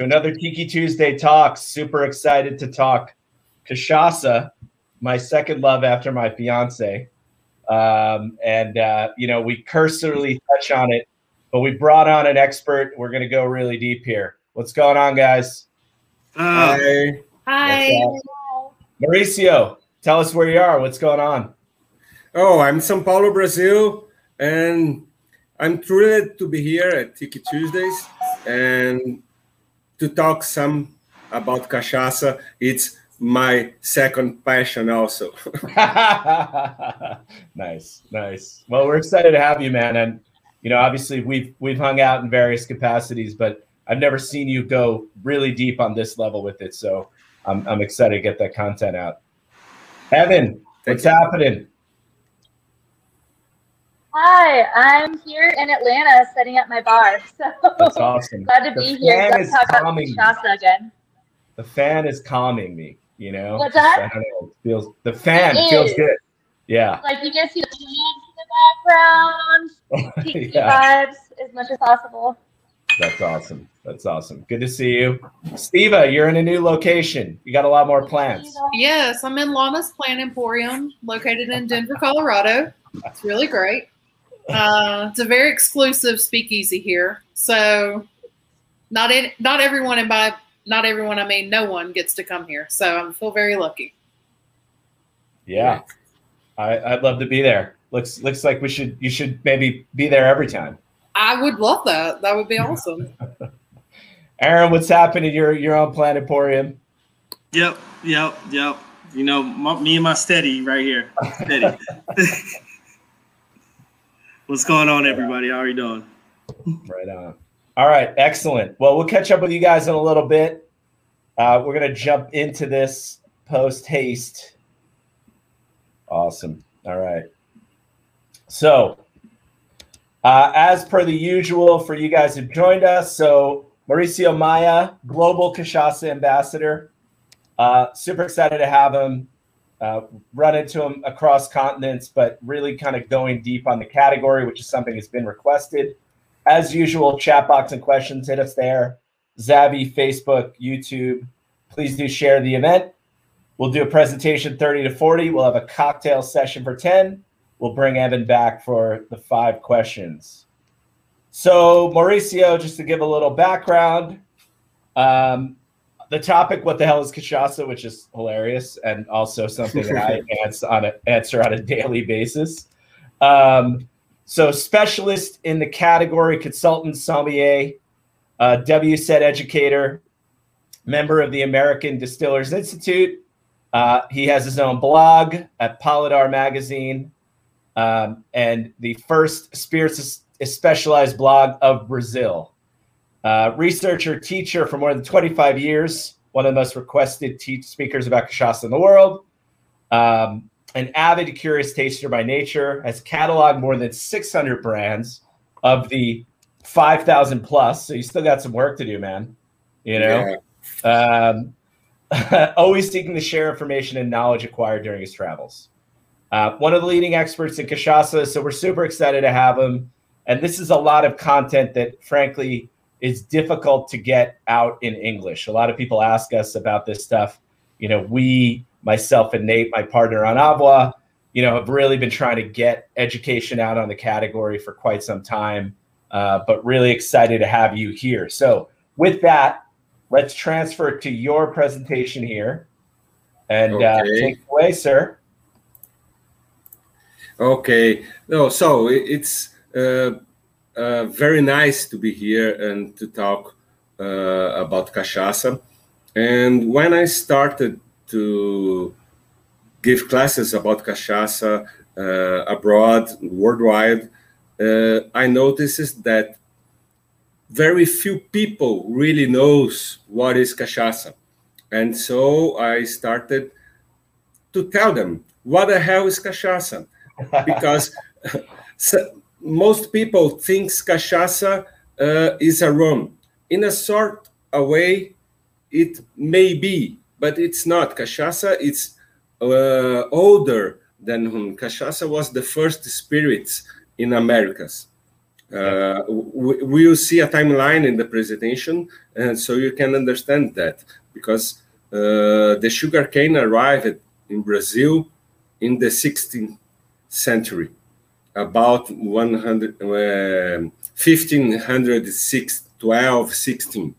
Hello and welcome to another Tiki Tuesday talk. Super excited to talk Cachaça, my second love after my fiance. Um, and, uh, you know, we cursorily touch on it, but we brought on an expert. We're going to go really deep here. What's going on, guys? Uh, Hi. Hi. Mauricio, tell us where you are. What's going on? Oh, I'm São Paulo, Brazil, and I'm thrilled to be here at Tiki Tuesdays and to talk some about cachaça. It's my second passion also. nice, nice. Well, we're excited to have you, man. And you know, obviously we've we've hung out in various capacities, but I've never seen you go really deep on this level with it. So I'm I'm excited to get that content out. Evan, what's happening? Hi, I'm here in Atlanta setting up my bar. So That's awesome. glad to The be here. fan Let's is talk about calming me. Shasta again. The fan is calming me. You know, What's that? Know. Feels the fan It feels is. good. Yeah. Like you can see the plants in the background, tiki yeah. vibes as much as possible. That's awesome. That's awesome. Good to see you. Steva, you're in a new location. You got a lot more plants. Yes, I'm in Lana's Plant Emporium, located in Denver, Colorado. It's really great. Uh, it's a very exclusive speakeasy here, so not in, not everyone, and by not everyone I mean no one gets to come here. So I feel very lucky. Yeah. I, I'd love to be there. Looks looks like we should you should maybe be there every time. I would love that. That would be awesome. Aaron, what's happening? You're you're on Planet Emporium. Yep, yep, yep. You know, my, me and my steady right here. Steady. What's going on, everybody? How are you doing? Right on. All right, excellent. Well, we'll catch up with you guys in a little bit. Uh, we're gonna jump into this post haste. Awesome. All right. So, uh, as per the usual, for you guys who've joined us, so Mauricio Maia, Global Cachaça Ambassador. Uh, super excited to have him. Uh, run into him across continents, but really kind of going deep on the category, which is something that's been requested. As usual, chat box and questions, hit us there. Zavi, Facebook, YouTube. Please do share the event. We'll do a presentation 30 to 40. We'll have a cocktail session for 10. We'll bring Evan back for the five questions. So, Mauricio, just to give a little background, um, the topic, what the hell is cachaça, which is hilarious and also something that I answer on, a, answer on a daily basis. Um, so, specialist in the category, consultant, sommelier, uh, WSET educator, member of the American Distillers Institute. Uh, he has his own blog at Paladar Magazine um, and the first spirits specialized blog of Brazil. Uh, researcher, teacher for more than 25 years, one of the most requested teach speakers about cachaça in the world. Um, an avid, curious taster by nature, has cataloged more than 600 brands of the 5,000 plus. So you still got some work to do, man. You know, um, always seeking to share information and knowledge acquired during his travels. Uh, one of the leading experts in cachaça, so we're super excited to have him. And this is a lot of content that, frankly, is difficult to get out in English. A lot of people ask us about this stuff. You know, we, myself and Nate, my partner on Avua, you know, have really been trying to get education out on the category for quite some time. Uh, but really excited to have you here. So, with that, let's transfer to your presentation here, and uh, take it away, sir. Okay. No, so it's uh, uh, very nice to be here and to talk uh, about cachaça. And when I started to give classes about cachaça uh, abroad, worldwide, uh, I noticed that very few people really knows what is cachaça. And so I started to tell them what the hell is cachaça because so- most people thinks cachaça uh, is a rum. In a sort of way, it may be, but it's not. Cachaça it's uh, older than rum. Cachaça was the first spirits in Americas, Uh, we, will see a timeline in the presentation, and so you can understand that because uh, the sugar cane arrived in Brazil in the 16th century, about 100, uh, 1506, 12, 16.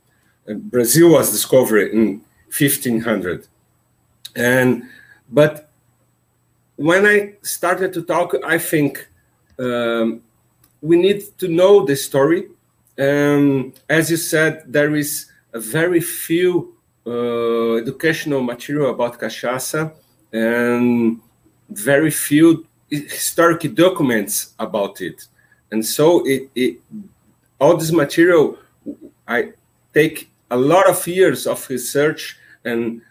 And Brazil was discovered in 1500. And but when I started to talk, I think um, we need to know the story. Um, as you said, there is very few uh, educational material about cachaça and very few historic documents about it. And so it, it all this material, I take a lot of years of research and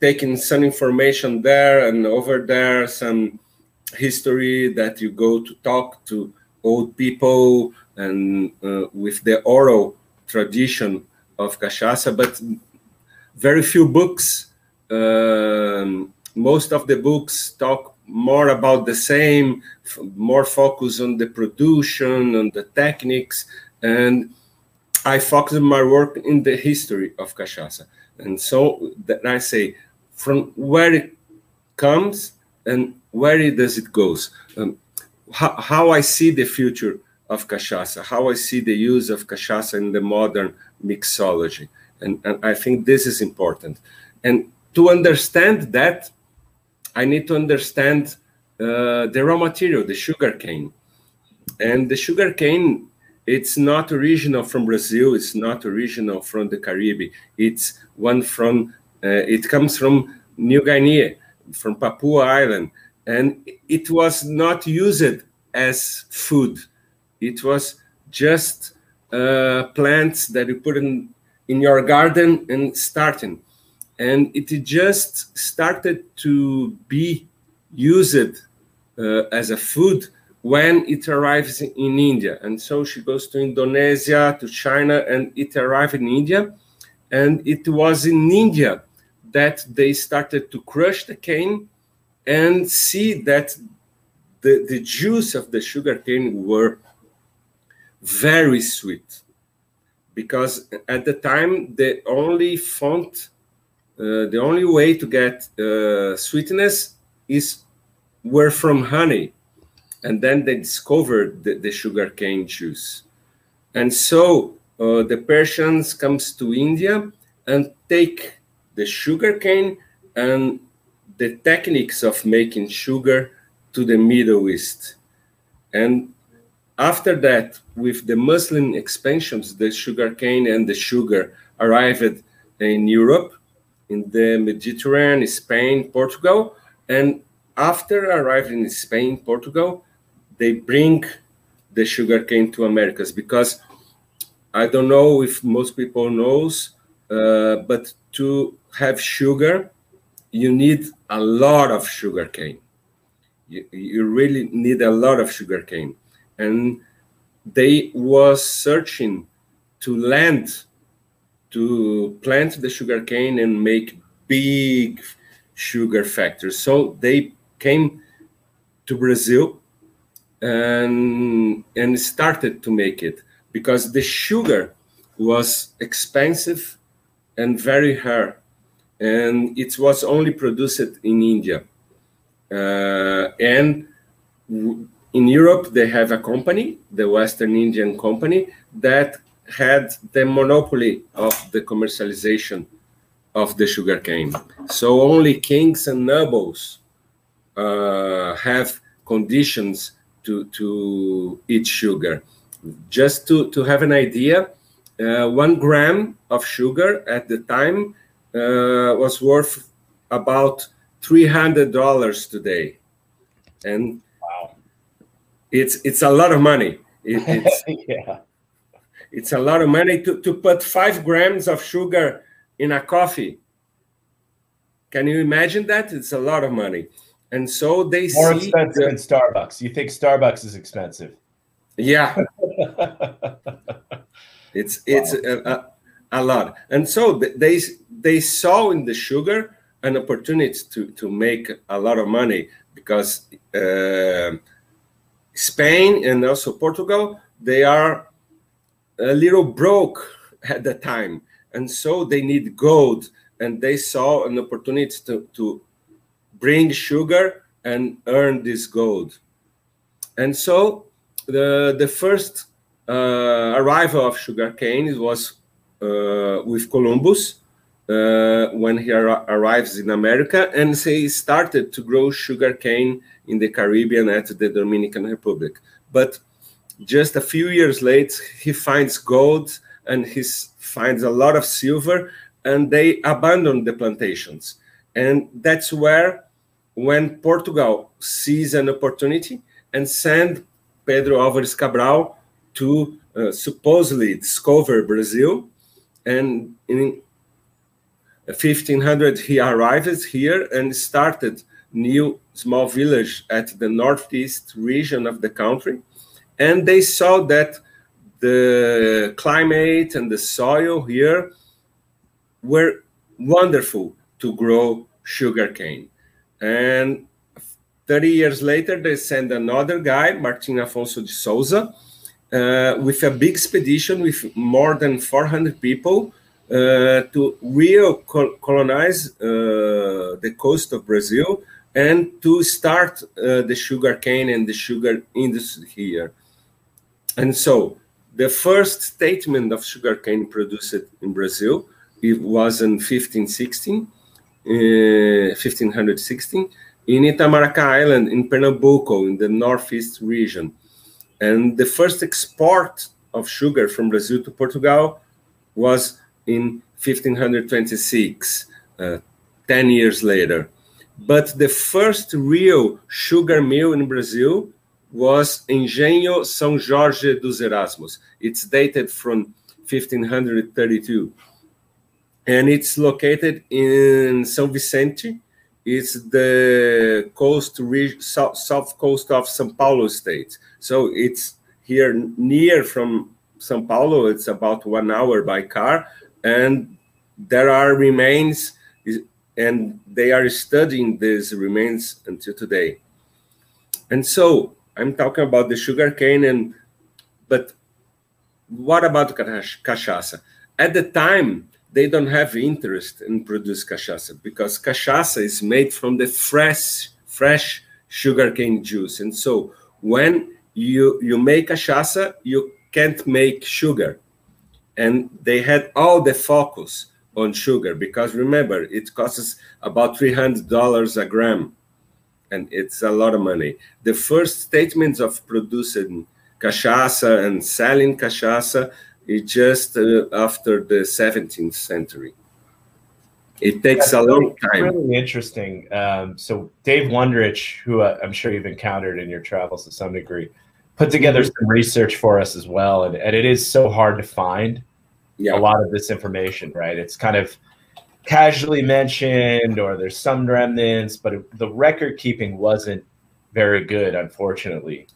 taking some information there and over there, some history that you go to talk to old people and uh, with the oral tradition of cachaça, but very few books. Um, most of the books talk more about the same, more focus on the production, on the techniques, and I focus my work in the history of cachaça. And so that I say, from where it comes and where it does it goes. Um, how, how I see the future of cachaça, how I see the use of cachaça in the modern mixology. And, and I think this is important. And to understand that, I need to understand uh, the raw material, the sugar cane. And the sugar cane, it's not original from Brazil. It's not original from the Caribbean. It's one from, uh, it comes from New Guinea, from Papua Island. And it was not used as food. It was just uh, plants that you put in, in your garden and starting. And it just started to be used uh, as a food when it arrives in India. And so she goes to Indonesia, to China, and it arrived in India. And it was in India that they started to crush the cane and see that the, the juice of the sugar cane were very sweet because at the time the only font the only way to get uh, sweetness is were from honey and then they discovered the, the sugar cane juice. And so uh, the persians comes to india and take the sugar cane and the techniques of making sugar to the middle east. And after that with the muslim expansions the sugar cane and the sugar arrived in europe in the mediterranean spain portugal and after arriving in Spain, Portugal, they bring the sugar cane to Americas because I don't know if most people knows, uh, but to have sugar, you need a lot of sugar cane. You, you really need a lot of sugar cane, and they was searching to land to plant the sugar cane and make big sugar factories. So they came to Brazil and and started to make it because the sugar was expensive and very hard, and it was only produced in India uh, and in Europe they have a company the Western Indian company that had the monopoly of the commercialization of the sugarcane so only kings and nobles uh, have conditions to, to eat sugar. Just to, to have an idea, uh, one gram of sugar at the time uh, was worth about $300 today. And wow. it's, it's a lot of money. It, it's, yeah. It's a lot of money to, to put five grams of sugar in a coffee. Can you imagine that? It's a lot of money and so they more expensive the, than Starbucks. You think Starbucks is expensive? Yeah, it's it's wow. a, a, a, lot, and so they they saw in the sugar an opportunity to to make a lot of money because uh, Spain and also Portugal they are a little broke at the time, and so they need gold. And they saw an opportunity to, to bring sugar and earn this gold. And so the the first uh, arrival of sugarcane was uh, with Columbus uh, when he ar- arrives in America, and he started to grow sugarcane in the Caribbean at the Dominican Republic. But just a few years later, he finds gold and he finds a lot of silver, and they abandon the plantations. And that's where, when Portugal sees an opportunity and send Pedro Álvares Cabral to uh, supposedly discover Brazil, and in 1500 he arrives here and started new small village at the northeast region of the country and they saw that the climate and the soil here were wonderful to grow sugarcane and 30 years later they sent another guy martin afonso de souza uh, with a big expedition with more than 400 people uh, to real colonize uh, the coast of Brazil and to start uh, the sugarcane and the sugar industry here. And so the first statement of sugarcane produced in Brazil it was in 1516, uh, 1516 in Itamaracá Island in Pernambuco in the northeast region. And the first export of sugar from Brazil to Portugal was in 1526, uh, 10 years later. But the first real sugar mill in Brazil was Engenho São Jorge dos Erasmos. It's dated from 1532. And it's located in São Vicente. It's the coast, south, south coast of São Paulo state. So it's here near from São Paulo. It's about one hour by car and there are remains and they are studying these remains until today and so i'm talking about the sugar cane and but what about cachaça? At the time they don't have interest in produce cachaça because cachaça is made from the fresh fresh sugarcane juice. And so when you you make cachaça you can't make sugar. And they had all the focus on sugar because remember it costs about $300 a gram and it's a lot of money the first statements of producing cachaça and selling cachaça is just uh, after the 17th century it takes That's a long time really interesting um, so dave wondrich who uh, i'm sure you've encountered in your travels to some degree put together some research for us as well and, and it is so hard to find yeah. a lot of this information, right? It's kind of casually mentioned or there's some remnants, but it, the record keeping wasn't very good, unfortunately.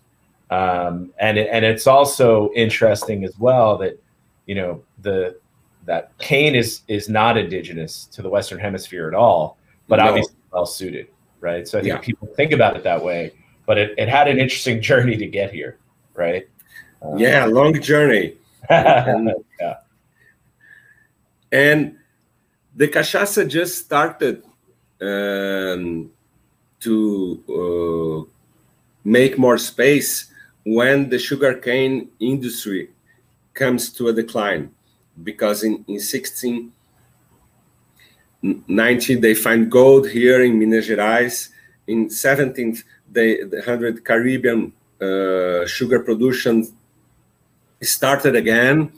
Um, and it, and it's also interesting as well that you know the that cane is is not indigenous to the Western Hemisphere at all, but no. obviously well suited, right? So I think yeah. people think about it that way, but it, it had an interesting journey to get here, right? Um, yeah, long journey. and, yeah. And the cachaça just started um, to uh, make more space when the sugarcane industry comes to a decline. Because in, in 1690, they find gold here in Minas Gerais. In 17th, they, the 100 Caribbean uh, sugar production started again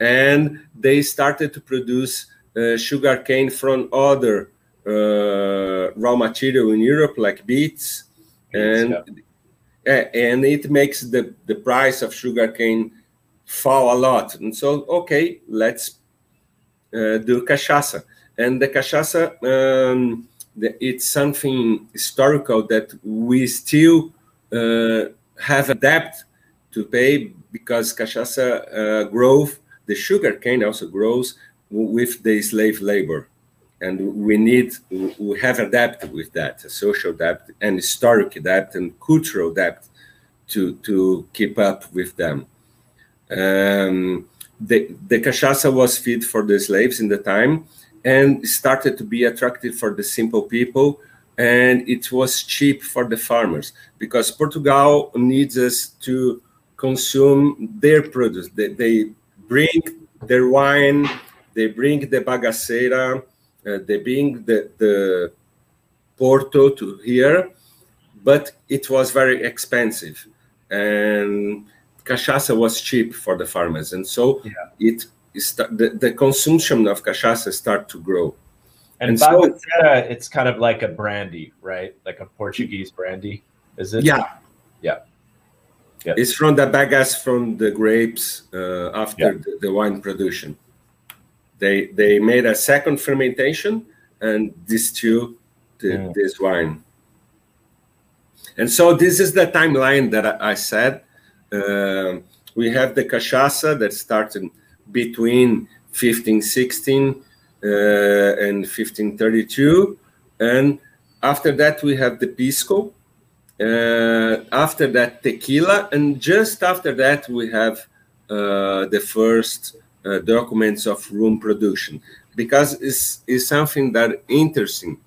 and they started to produce uh, sugar cane from other uh, raw material in Europe, like beets, and yeah. and it makes the the price of sugar cane fall a lot. And so, okay, let's uh, do cachaça. And the cachaça, um, the, it's something historical that we still uh, have a debt to pay because cachaça uh, growth the sugar cane also grows with the slave labor. And we need we have adapted with that a social debt and historic debt and cultural debt to to keep up with them. Um, the, the cachaça was feed for the slaves in the time and started to be attractive for the simple people. And it was cheap for the farmers because Portugal needs us to consume their produce. They, they bring their wine, they bring the bagaceira, uh, they bring the, the Porto to here, but it was very expensive. And cachaça was cheap for the farmers. And so yeah. it the, the consumption of cachaça start to grow. And, and so, it's kind of like a brandy, right? Like a Portuguese brandy, is it? Yeah, yeah. yeah. It's from the bagasse from the grapes uh, after yeah. the, the, wine production. They they made a second fermentation and distill the, mm. this wine. And so this is the timeline that I, I said. Uh, we have the cachaça that started between 1516 uh, and 1532. And after that, we have the pisco. Uh, after that, tequila. And just after that, we have uh, the first documents of rum production because it's, it's something that interesting.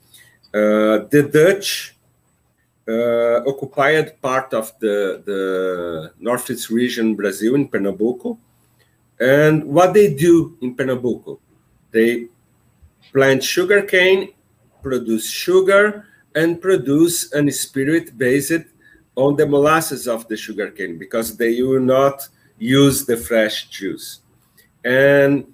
Uh, the Dutch uh, occupied part of the, the northeast region, Brazil, in Pernambuco. And what they do in Pernambuco, they plant sugar cane, produce sugar, and produce an spirit based on the molasses of the sugar cane because they will not use the fresh juice. And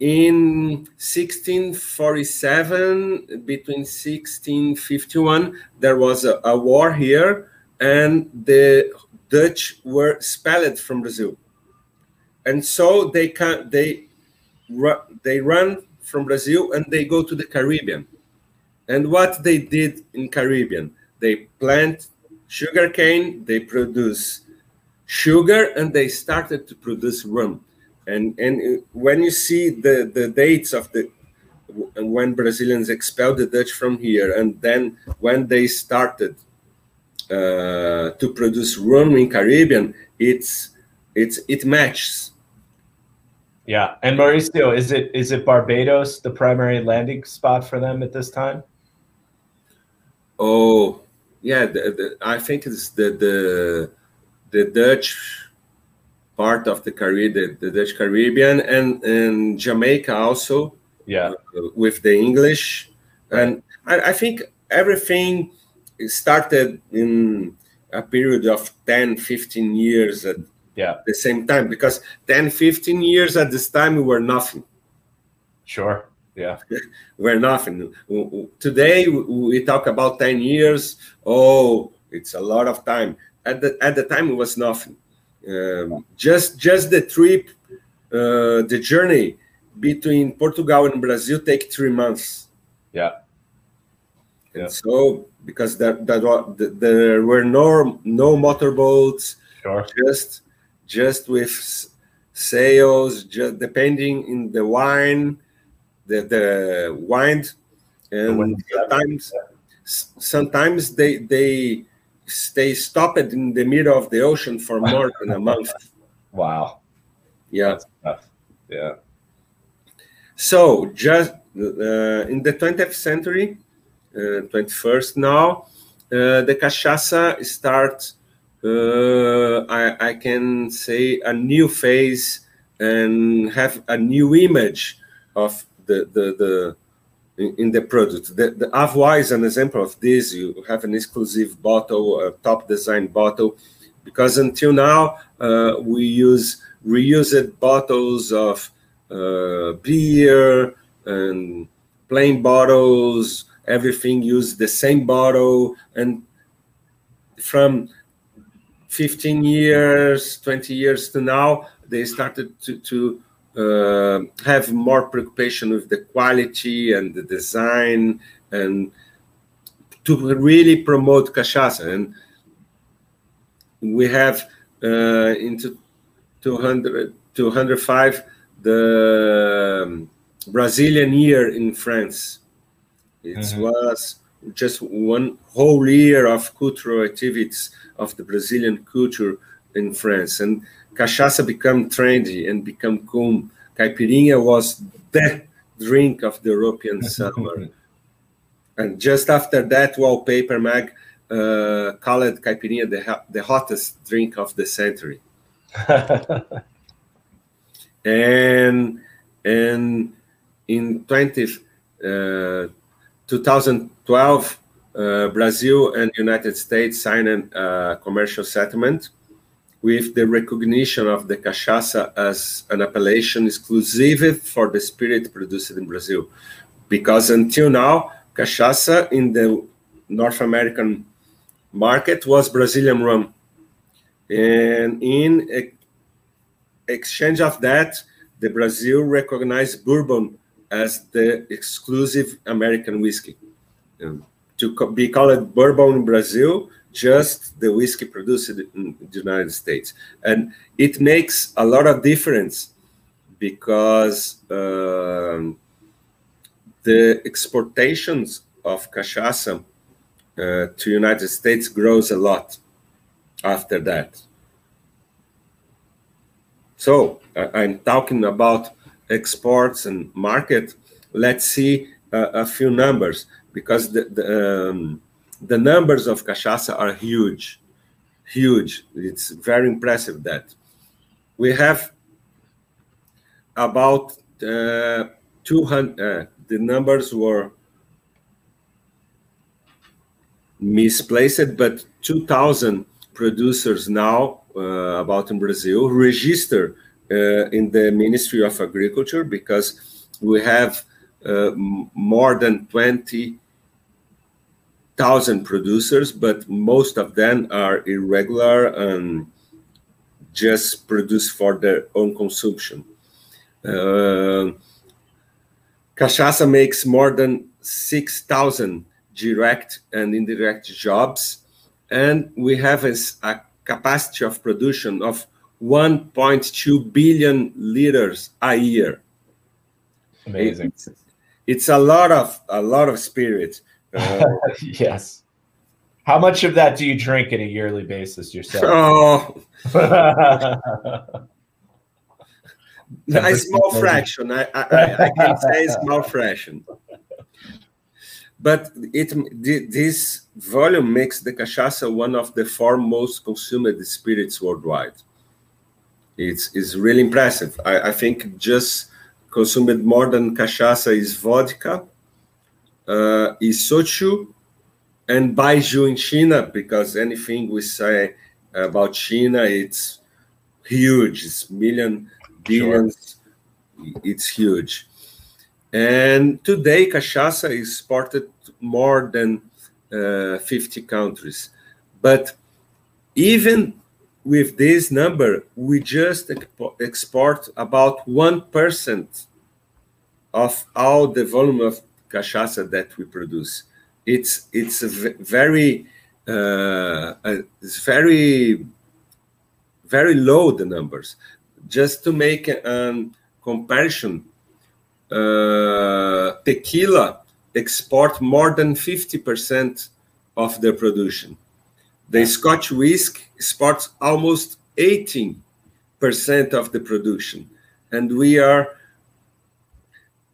in 1647, between 1651, there was a, a war here, and the Dutch were expelled from Brazil. And so they can they they run from Brazil and they go to the Caribbean. And what they did in Caribbean, they plant sugar cane, they produce sugar, and they started to produce rum. And and when you see the the dates of the when Brazilians expelled the Dutch from here, and then when they started uh, to produce rum in Caribbean, it's it's it matches yeah, and Mauricio, is it is it Barbados the primary landing spot for them at this time? Oh, yeah. The, the, I think it's the the the Dutch part of the Caribbean, the, the Dutch Caribbean, and and Jamaica also. Yeah, uh, with the English, and I, I think everything started in a period of 10 15 years at yeah. the same time because 10 15 years at this time we were nothing. Sure. Yeah. We're nothing. Today we talk about 10 years oh it's a lot of time. At the at the time it was nothing um, just just the trip uh, the journey between portugal and brazil take three months yeah and yeah. so because that, that there were no no motorboats sure. just just with sales, just depending in the wine, the the wine, and sometimes sometimes they they stay stopped in the middle of the ocean for more than a month. Wow. Yeah. Yeah. So just uh, in the 20th century, uh, 21st now, uh, the cachaça starts uh, I, I can say a new face and have a new image of the the, the in the product. The, the is an example of this. You have an exclusive bottle, a top design bottle, because until now uh, we use reused bottles of uh, beer and plain bottles. Everything used the same bottle, and from 15 years, 20 years to now, they started to, to uh, have more preoccupation with the quality and the design and to really promote cachaça. And we have uh, into 200, 205 the um, Brazilian year in France. It mm-hmm. was just one whole year of cultural activities of the Brazilian culture in France, and cachaça became trendy and become cool. Caipirinha was the drink of the European summer. and just after that, Wallpaper Mag uh, called caipirinha the, the hottest drink of the century. and and in 20, uh, 2012, uh, Brazil and United States signed a commercial settlement with the recognition of the cachaça as an appellation exclusive for the spirit produced in Brazil. Because until now, cachaça in the North American market was Brazilian rum. And in exchange of that, the Brazil recognized bourbon as the exclusive American whiskey. Um, to be called bourbon in Brazil, just the whiskey produced in the United States. And it makes a lot of difference because um, the exportations of cachaça uh, to United States grows a lot after that. So I'm talking about exports and market. Let's see uh, a few numbers because the, the, um, the numbers of cachaça are huge, huge. It's very impressive that we have about uh, 200. Uh, the numbers were misplaced, but 2,000 producers now uh, about in Brazil register uh, in the Ministry of Agriculture because we have uh, more than 20,000 producers, but most of them are irregular and just produce for their own consumption. Uh, Cachaça makes more than 6,000 direct and indirect jobs, and we have a, a capacity of production of 1.2 billion liters a year. Amazing. It's, it's a lot of a lot of spirit. Yes. How much of that do you drink on a yearly basis yourself? Oh, a small fraction. I, I, I can say a small fraction. But it this volume makes the cachaça one of the four most consumed spirits worldwide. It's, it's really impressive. I, I think just consumed more than cachaça is vodka, uh, is soju, and baijiu in China, because anything we say about China, it's huge. It's million, billions. Sure. It's huge. And today, cachaça is exported more than uh, 50 countries. But even with this number, we just export about 1% of all the volume of cachaça that we produce. It's, it's very, uh, it's very, very low, the numbers. Just to make a comparison, uh, tequila export more than 50% of their production. The Scotch whisk exports almost 18% of the production, and we are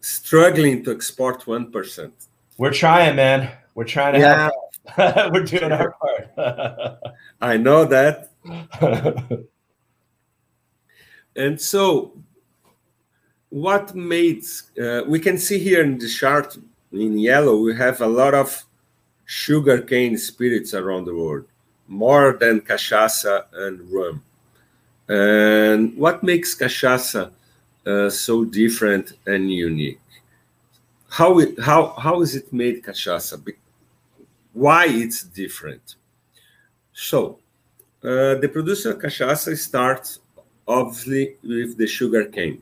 struggling to export 1%. We're trying, man. We're trying to yeah. help. We're doing our part. I know that. and so, what made uh, we can see here in the chart in yellow, we have a lot of sugarcane spirits around the world more than cachaça and rum. And what makes cachaça uh, so different and unique? How, it, how, how is it made cachaça? Why it's different? So, uh, the producer of cachaça starts obviously with the sugar cane.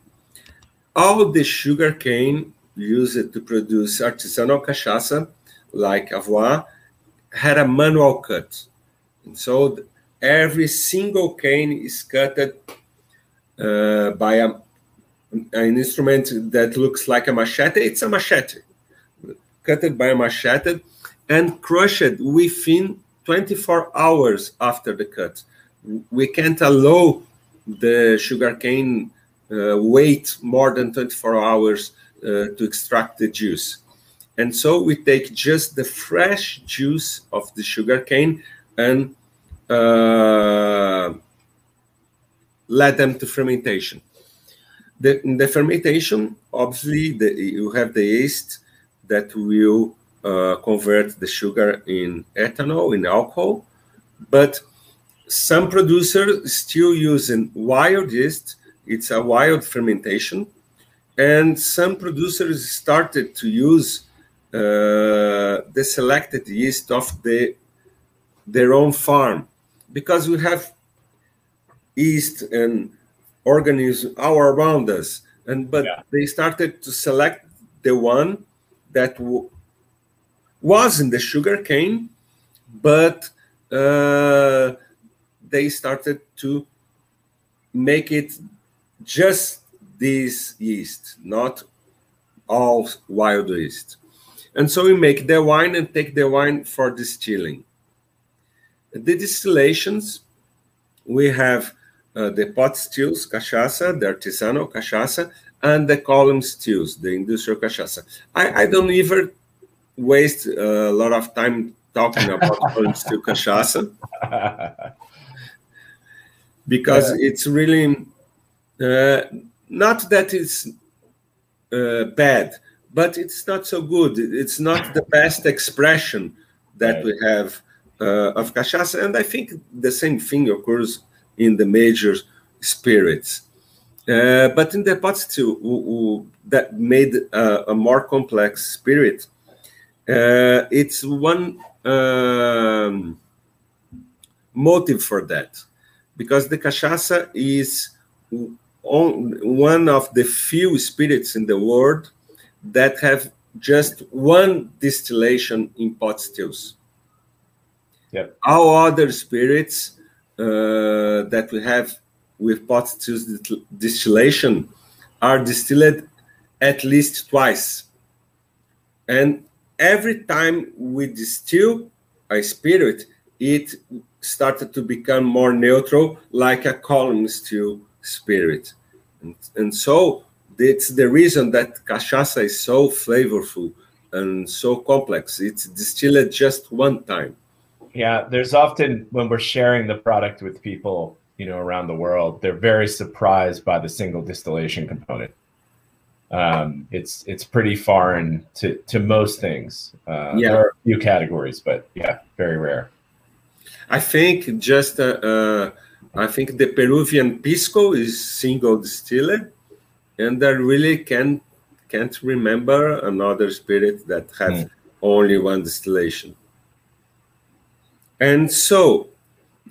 All the sugar cane used to produce artisanal cachaça, like Avua's, had a manual cut. And so every single cane is cut uh, by a, an instrument that looks like a machete. It's a machete, cut it by a machete and crushed within 24 hours after the cut. we can't allow the sugarcane uh, wait more than 24 hours uh, to extract the juice. And so we take just the fresh juice of the sugarcane and uh, let them to fermentation. The, the fermentation, obviously, the, you have the yeast that will uh, convert the sugar in ethanol, in alcohol, but some producers still using wild yeast. It's a wild fermentation, and some producers started to use uh, the selected yeast of the their own farm. Because we have yeast and organisms all around us. And but yeah. they started to select the one that was in the sugar cane but uh, they started to make it just this yeast not all wild yeast. And so we make the wine and take the wine for distilling. The distillations we have uh, the pot stills, cachaça, the artisanal cachaça, and the column stills, the industrial cachaça. I, I don't even waste a lot of time talking about column still cachaça because yeah. it's really uh, not that it's uh, bad, but it's not so good. It's not the best expression that right. we have uh, of cachaça, and I think the same thing occurs in the major spirits. Uh, but in the pot still that made uh, a more complex spirit, uh, it's one um, motive for that, because the cachaça is on, one of the few spirits in the world that have just one distillation in pot stills. Yep. All other spirits Uh, that we have with pot distillation are distilled at least twice. And every time we distill a spirit, it started to become more neutral, like a column still spirit. And, and so it's the reason that cachaça is so flavorful and so complex. It's distilled just one time. Yeah, there's often when we're sharing the product with people, you know, around the world, they're very surprised by the single distillation component. Um, it's it's pretty foreign to to most things. Uh, yeah. There are a few categories, but yeah, very rare. I think just uh, uh, I think the Peruvian pisco is single distilled, and I really can can't remember another spirit that has mm. only one distillation. And so,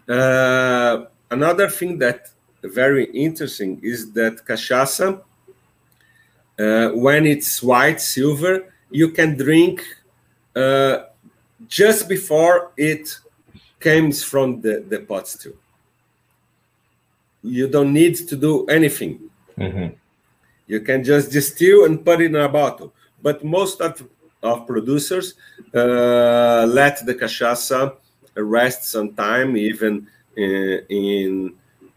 uh, another thing that very interesting is that cachaça, uh, when it's white silver, you can drink uh, just before it comes from the, the pot still. You don't need to do anything. Mm-hmm. You can just distill and put it in a bottle. But most of, of producers uh, let the cachaça rest some time, even in, in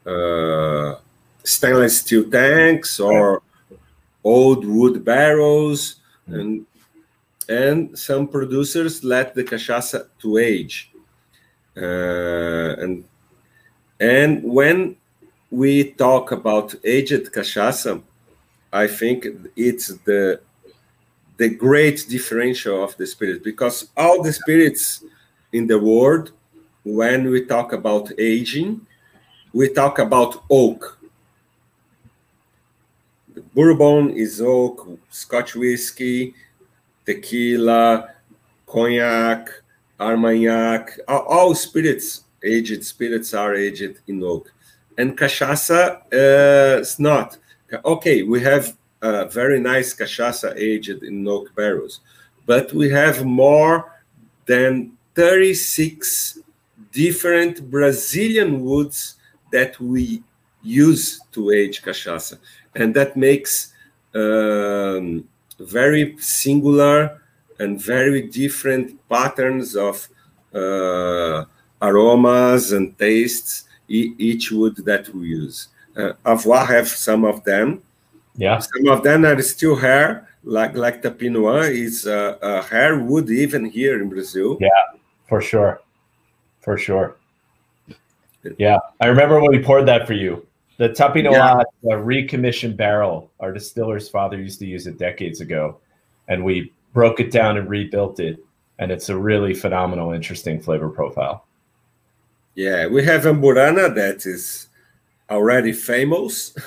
uh, stainless steel tanks or old wood barrels, mm. and and some producers let the cachaça to age. Uh, and and when we talk about aged cachaça, I think it's the the great differential of the spirit because all the spirits in the world, when we talk about aging, we talk about oak. Bourbon is oak, Scotch whiskey, tequila, cognac, armagnac, all, spirits, aged spirits are aged in oak. And cachaça uh, is not. Okay, we have a very nice cachaça aged in oak barrels, but we have more than 36 different Brazilian woods that we use to age cachaça. And that makes um, very singular and very different patterns of uh, aromas and tastes e- each wood that we use. Uh, Avua have some of them. Yeah. Some of them are still hair, like like the Pinot is uh, a hair wood even here in Brazil. Yeah, for sure, for sure. Yeah, I remember when we poured that for you. The Tapinoã Yeah. a recommissioned barrel. Our distiller's father used to use it decades ago, and we broke it down and rebuilt it. And it's a really phenomenal, interesting flavor profile. Yeah, we have a Amburana that is already famous.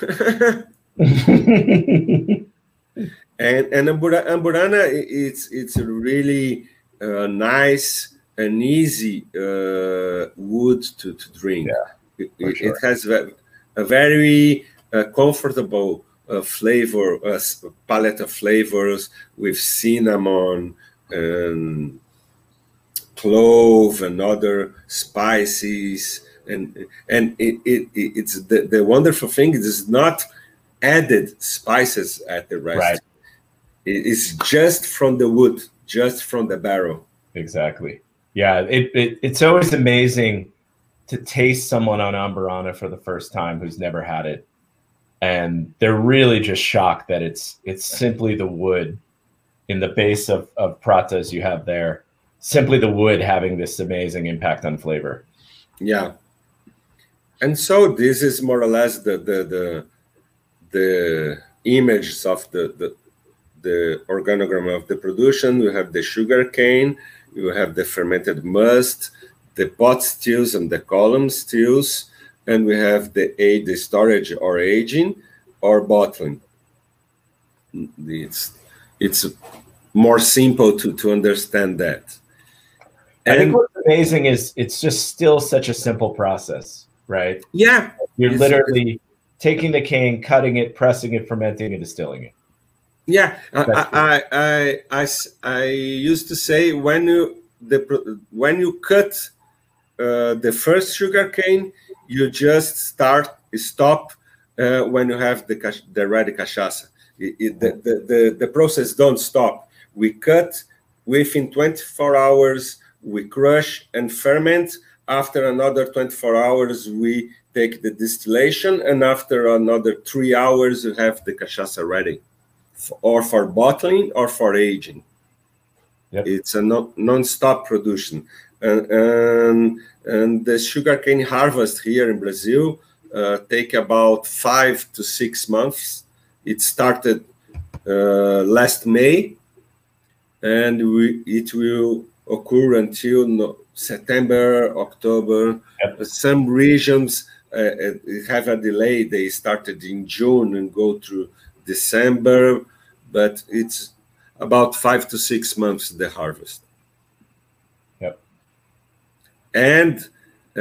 and and Ambura- Amburana it's it's a really uh, nice and easy uh, wood to, to drink. Yeah, it, sure. it has a very uh, comfortable uh, flavor, uh, palette of flavors with cinnamon and clove and other spices. And and it, it, it- it's the, the wonderful thing is it's not added spices at the rest. Right. It is just from the wood, just from the barrel. Exactly. Yeah, it, it it's always amazing to taste someone on Amburana for the first time who's never had it, and they're really just shocked that it's it's simply the wood in the base of of pratas you have there, simply the wood having this amazing impact on flavor. Yeah. And so this is more or less the the the, the images of the, the the organogram of the production. We have the sugar cane, you have the fermented must, the pot stills and the column stills, and we have the a the storage or aging or bottling. It's it's more simple to, to understand that. I think And what's amazing is it's just still such a simple process, right? yeah, You're It's- literally taking the cane, cutting it, pressing it, fermenting and distilling it. Yeah, I, I, I, I, used to say when you the when you cut uh, the first sugar cane, you just start stop uh, when you have the the ready cachaça. The, the, the, process don't stop. We cut within 24 hours. We crush and ferment. After another 24 hours, we take the distillation, and after another three hours, you have the cachaça ready or for bottling or for aging. Yep. It's a non- non-stop production, and, and and the sugarcane harvest here in Brazil uh, take about five to six months. It started uh, last May, and we, it will occur until no, September, October. Yep. Some regions uh, uh, have a delay. They started in June and go through December, but it's about five to six months the harvest. Yep. And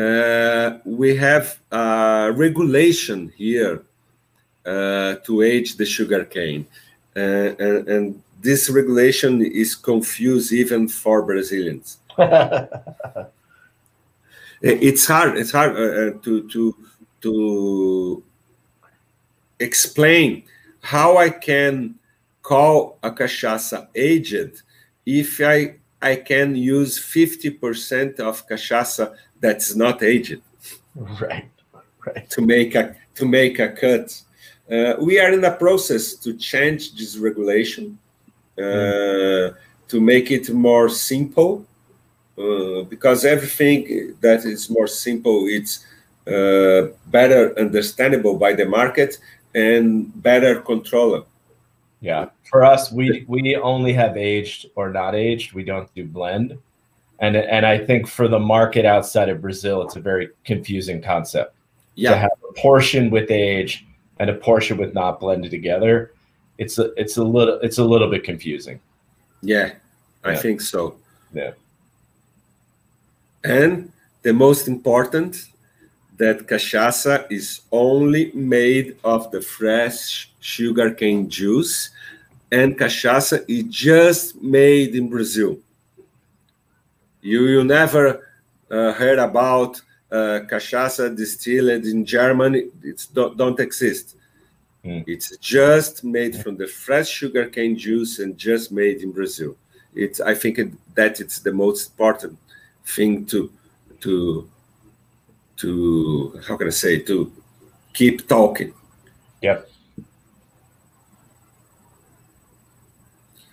uh, we have a regulation here uh, to age the sugar cane. Uh, and, and this regulation is confused even for Brazilians. It's hard. It's hard uh, uh, to to to explain how I can call a cachaça aged if I I can use fifty percent of cachaça that's not aged right. Right. to make a to make a cut. Uh, we are in a process to change this regulation uh, to make it more simple uh, because everything that is more simple it's uh, better understandable by the market and better controlled. Yeah. For us, we we only have aged or not aged. We don't do blend. And and I think for the market outside of Brazil, it's a very confusing concept. Yeah, to have a portion with age and a portion with not blended together, it's a it's a little it's a little bit confusing. yeah, I Yeah. think so. Yeah. And the most important, that cachaça is only made of the fresh sugarcane juice, and cachaça is just made in Brazil. You will never uh, heard about uh, cachaça distilled in Germany. It don't, don't exist. Mm. It's just made from the fresh sugarcane juice and just made in Brazil. It's I think it, that it's the most important thing to to to how can I say to keep talking. Yep.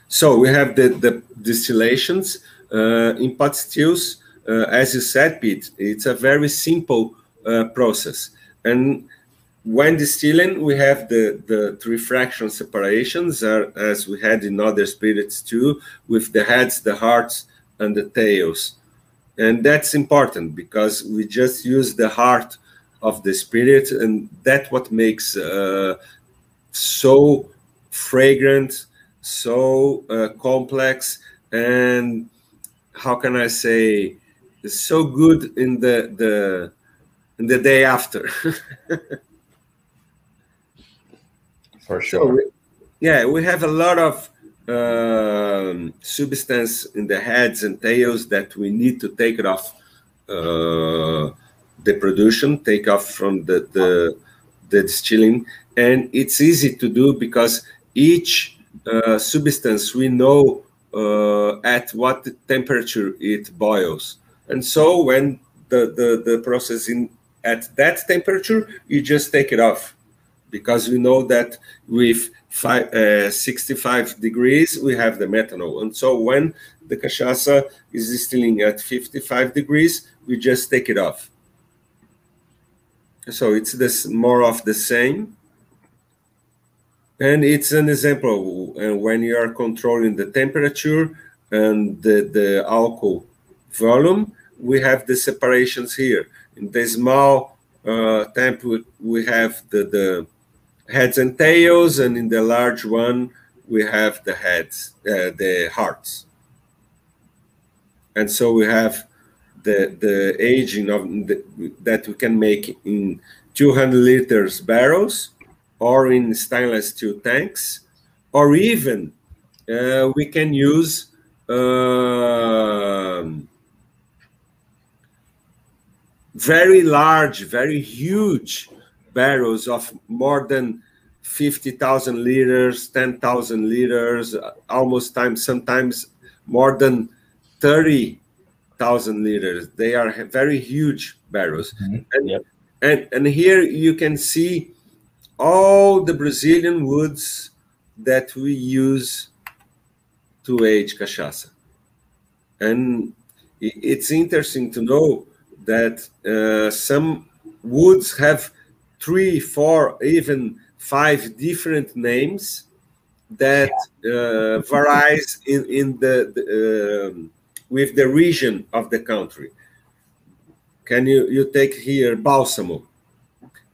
So we have the the distillations uh, in pot stills. Uh, as you said, Pete, it's a very simple uh, process, and when distilling, we have the, the three fraction separations, uh, as we had in other spirits too, with the heads, the hearts, and the tails. And that's important because we just use the heart of the spirit, and that's what makes uh, so fragrant, so uh, complex, and how can I say, so good in the the in the day after. for sure. So we, yeah, we have a lot of um, substance in the heads and tails that we need to take it off uh, the production, take off from the, the the distilling, and it's easy to do because each uh, substance we know uh, at what temperature it boils, and so when the the, the process in at that temperature, you just take it off because we know that with five, uh, 65 degrees we have the methanol. And so when the cachaça is distilling at 55 degrees we just take it off. So it's this more of the same. And it's an example and when you are controlling the temperature and the, the alcohol volume we have the separations here. In the small uh, temp we have the, the heads and tails, and in the large one we have the heads, uh, the hearts. And so we have the the aging of the, that we can make in 200 liters barrels, or in stainless steel tanks, or even uh, we can use. Uh, very large, very huge barrels of more than 50,000 liters, 10,000 liters, almost times sometimes more than 30,000 liters. They are very huge barrels. Mm-hmm. And, yep. and, and here you can see all the Brazilian woods that we use to age cachaça. And it's interesting to know that uh, some woods have three, four, even five different names that uh, varies in, in the, the um, with the region of the country. Can you you take here balsamo?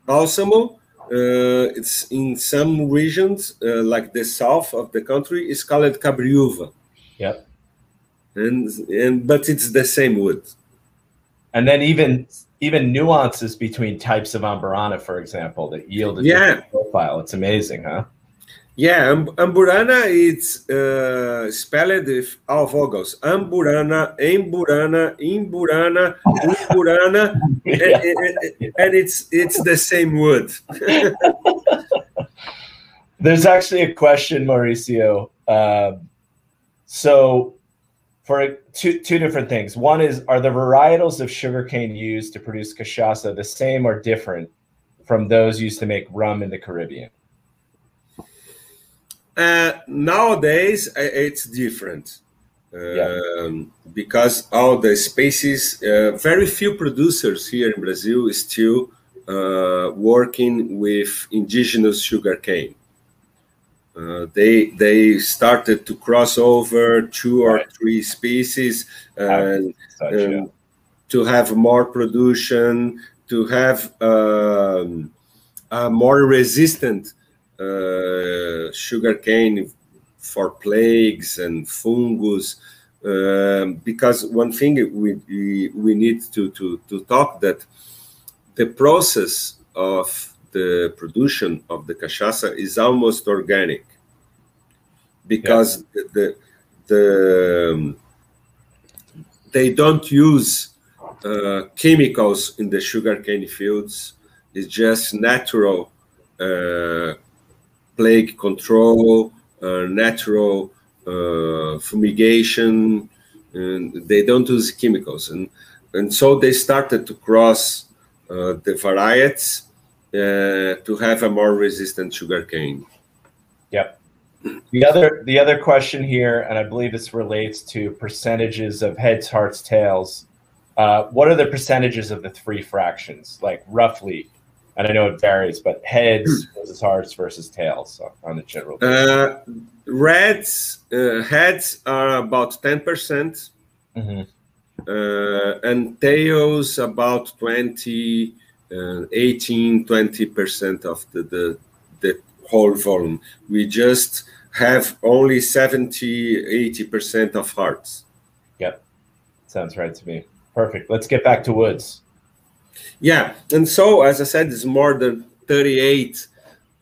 Balsamo, uh, it's in some regions uh, like the south of the country is called cabriúva. Yeah. And and but it's the same wood. And then even even nuances between types of amburana, for example, that yield a yeah. profile. It's amazing, huh? Yeah, amburana it's uh, spelled with all vowels. Amburana, emburana, imburana, umburana, yeah. and, and, and, it's it's the same word. There's actually a question, Mauricio. Uh, so for two two different things. One is are the varietals of sugarcane used to produce cachaça the same or different from those used to make rum in the Caribbean? Uh, nowadays, it's different um, because all the species, uh, very few producers here in Brazil still uh, working with indigenous sugarcane. Uh, they they started to cross over two or right. three species and, Such, and yeah. to have more production, to have um, a more resistant uh, sugar cane for plagues and fungus. Um, because one thing we, we, we need to, to, to talk that the process of the production of the cachaça is almost organic because yeah. the the um, they don't use uh, chemicals in the sugarcane fields. It's just natural uh, plague control, uh, natural uh, fumigation, and they don't use chemicals. And and so they started to cross uh, the varieties to have a more resistant sugar cane. Yep. The other the other question here, and I believe this relates to percentages of heads, hearts, tails. Uh, what are the percentages of the three fractions, like roughly? And I know it varies, but heads versus hearts versus tails so on the general. Uh, reds uh, heads are about ten percent, Mhm. uh, and tails about 20, uh, 18, 20 percent of the, the the whole volume. We just have only 70, 80 percent of hearts. Yep, sounds right to me. Perfect. Let's get back to woods. Yeah, and so as I said, it's more than 38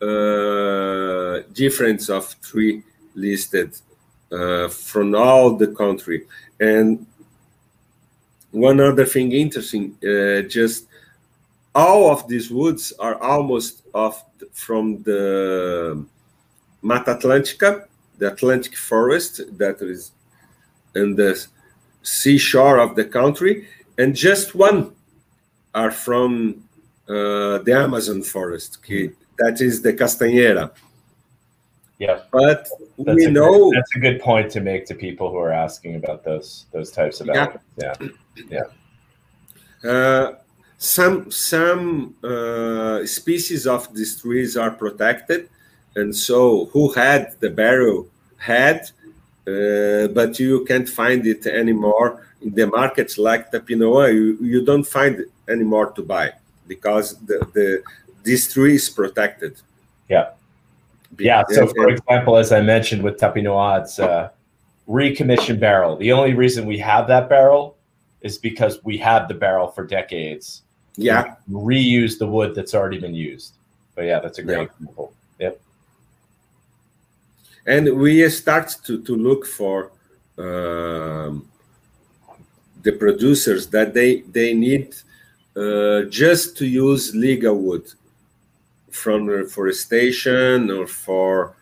uh, difference of tree listed uh, from all the country. And one other thing interesting, uh, just all of these woods are almost off from the Mata Atlântica, the Atlantic forest that is in the seashore of the country, and just one are from uh, the Amazon forest. que- That is the Castanheira. Yeah, But That's we know, good, that's a good point to make to people who are asking about those those types of Yeah. elements. Yeah. uh, some some uh, species of these trees are protected, and so who had the barrel had, uh, but you can't find it anymore in the markets like the Pinot Noir. You, you don't find it anymore to buy because the, the this tree is protected. Yeah. Yeah. So, for example, as I mentioned with Tapinoã, it's a recommissioned barrel. The only reason we have that barrel is because we had the barrel for decades. Yeah, Reuse the wood that's already been used. But yeah, that's a great Yeah. example. Yep. and we start to, to look for um, the producers that they they need uh, just to use legal wood from reforestation or for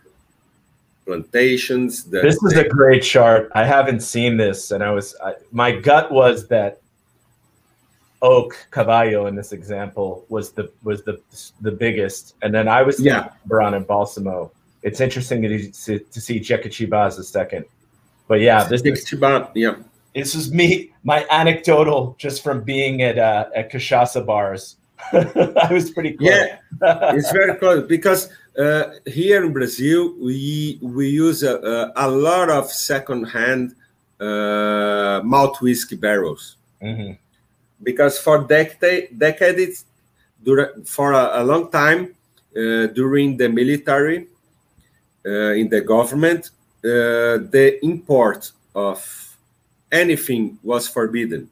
plantations that This is they- a great chart. I haven't seen this, and I was I, my gut was that oak Carvalho in this example was the was the the biggest, and then I was Yeah. Bron and Balsamo. It's interesting to see, to see as a second, but yeah, this is yeah this is me my anecdotal just from being at uh, at cachaça bars. I was pretty close. yeah it's very close because uh, here in Brazil we we use a, a, lot of second-hand uh, malt whiskey barrels Mhm. Because for decade, decades, for a, a long time, uh, during the military, uh, in the government, uh, the import of anything was forbidden,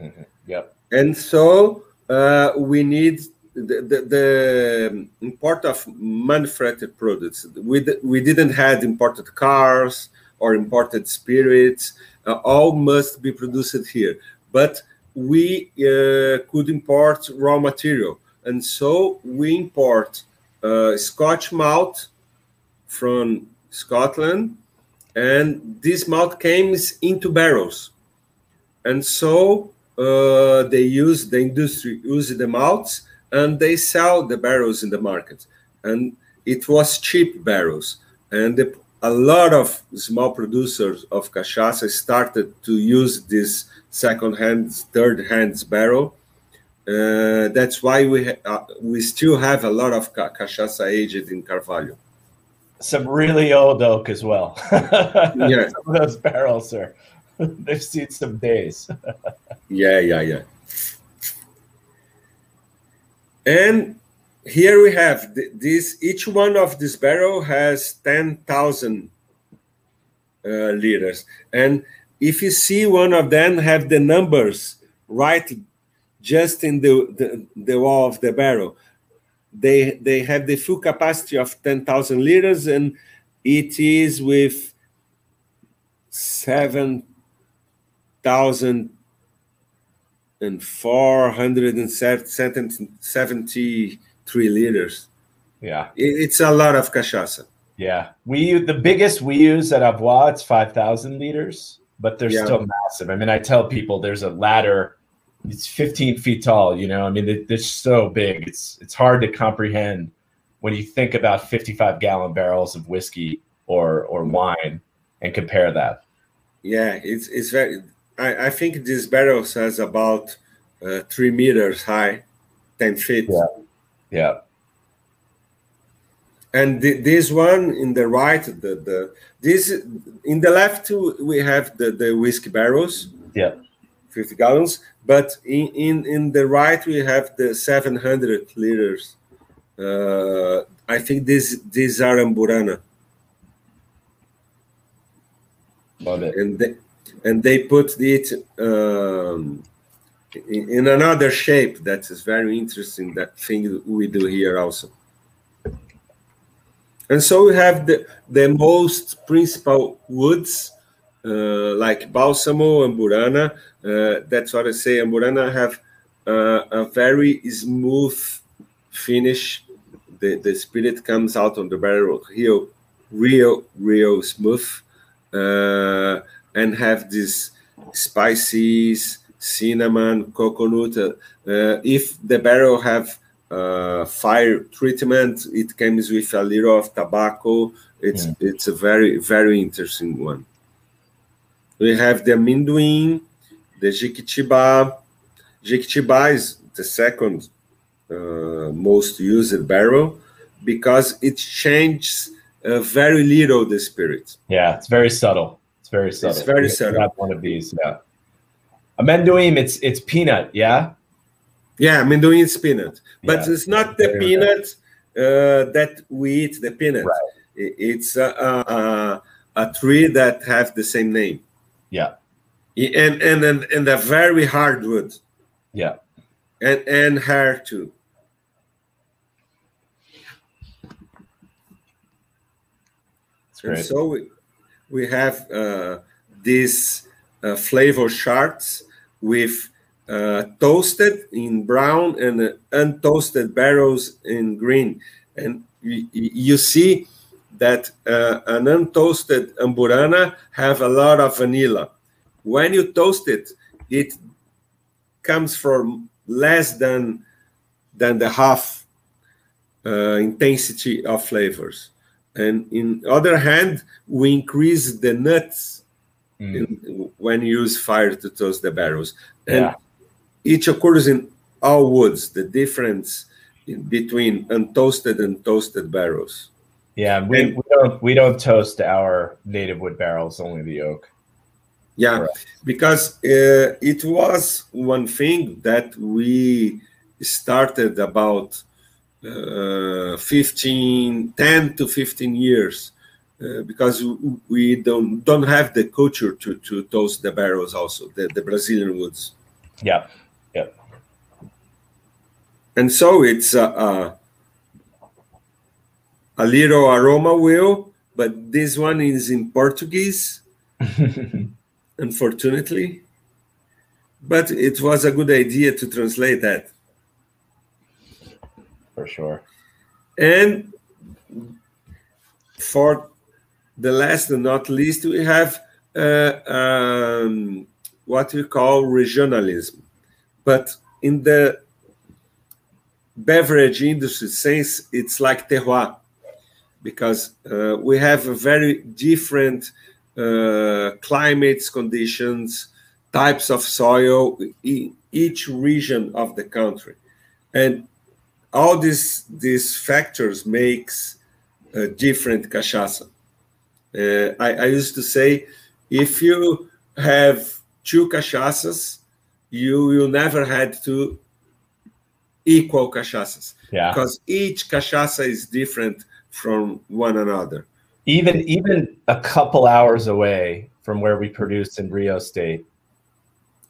Mhm. Yep. and so uh, we need the, the, the import of manufactured products. We d- we didn't had imported cars or imported spirits. Uh, all must be produced here, but we uh, could import raw material, and so we import uh, Scotch malt from Scotland, and this malt came into barrels, and so uh, they use the industry use the malts and they sell the barrels in the market, and it was cheap barrels, and the, a lot of small producers of cachaça started to use this second-hand, third-hand barrel. Uh, that's why we uh, we still have a lot of ca- cachaça aged in Carvalho. Some really old oak as well. Yeah. Some of those barrels are they've seen some days. Yeah, yeah, yeah. And here we have th- this. Each one of this barrel has ten thousand uh, liters, and if you see one of them have the numbers right just in the, the, the wall of the barrel, they they have the full capacity of ten thousand liters, and it is with seven thousand and four hundred and seventy-three liters. Yeah. It- It's a lot of cachaça. Yeah. We the biggest we use at Avua's, it's five thousand liters, but they're Yeah. still massive. I mean, I tell people there's a ladder it's 15 feet tall. You know, I mean, it, it's so big. It's it's hard to comprehend when you think about 55 gallon barrels of whiskey or or wine and compare that. Yeah, it's it's very. I, I think this barrel has about uh, three meters high, ten feet. Yeah. Yeah. And the, this one in the right, the the this in the left we have the the whiskey barrels. Yeah. 50 gallons. But in, in, in the right, we have the 700 liters. Uh, I think these these are Amburana. Love it. And they, and they put it um, in, in another shape that is very interesting. That thing we do here also. And so we have the, the most principal woods uh, like Balsamo and Burana. Uh, that's what I say. And Burana have uh, a very smooth finish. The, the spirit comes out on the barrel real, real, real smooth, uh, and have these spices, cinnamon, coconut. Uh, if the barrel have uh, fire treatment, it comes with a little of tobacco. It's yeah. it's a very very interesting one. We have the Amendoim, the Jequitibá. Jequitibá is the second uh, most used barrel because it changes uh, very little the spirit. Yeah, it's very subtle. It's very subtle. It's very subtle. Have one of these, yeah. Amendoim, it's it's peanut, yeah. Yeah, Amendoim is peanut, but yeah. it's not the peanut uh, that we eat. The peanut. Right. It's a, a, a tree that has the same name. Yeah. And and and, and a very hard wood. Yeah. And and hair too. And so we, we have uh, these uh, flavor charts with uh, toasted in brown and uh, untoasted barrels in green. And you, see that uh, an untoasted amburana have a lot of vanilla. When you toast it, it comes from less than than the half uh, intensity of flavors. And in other hand, we increase the nuts mm. in, when you use fire to toast the barrels. And yeah. Each occurs in all woods, the difference in between untoasted and toasted barrels. Yeah, we, and, we don't we don't toast our native wood barrels, only the oak. Yeah, because uh, it was one thing that we started about uh, 15, 10 to 15 years, uh, because we don't don't have the culture to, to toast the barrels also, the, the Brazilian woods. Yeah. And so it's a, a, a little aroma wheel, but this one is in Portuguese, unfortunately. But it was a good idea to translate that. For sure. And for the last and not least, we have uh, um, what we call regionalism. But in the beverage industry sense, it's like terroir because uh, we have very different uh, climates, conditions, types of soil in each region of the country, and all these these factors makes a different cachaça. Uh, I, I used to say, if you have two cachaças, you will never had two equal cachaças yeah. because each cachaça is different from one another. Even even a couple hours away from where we produce in Rio State,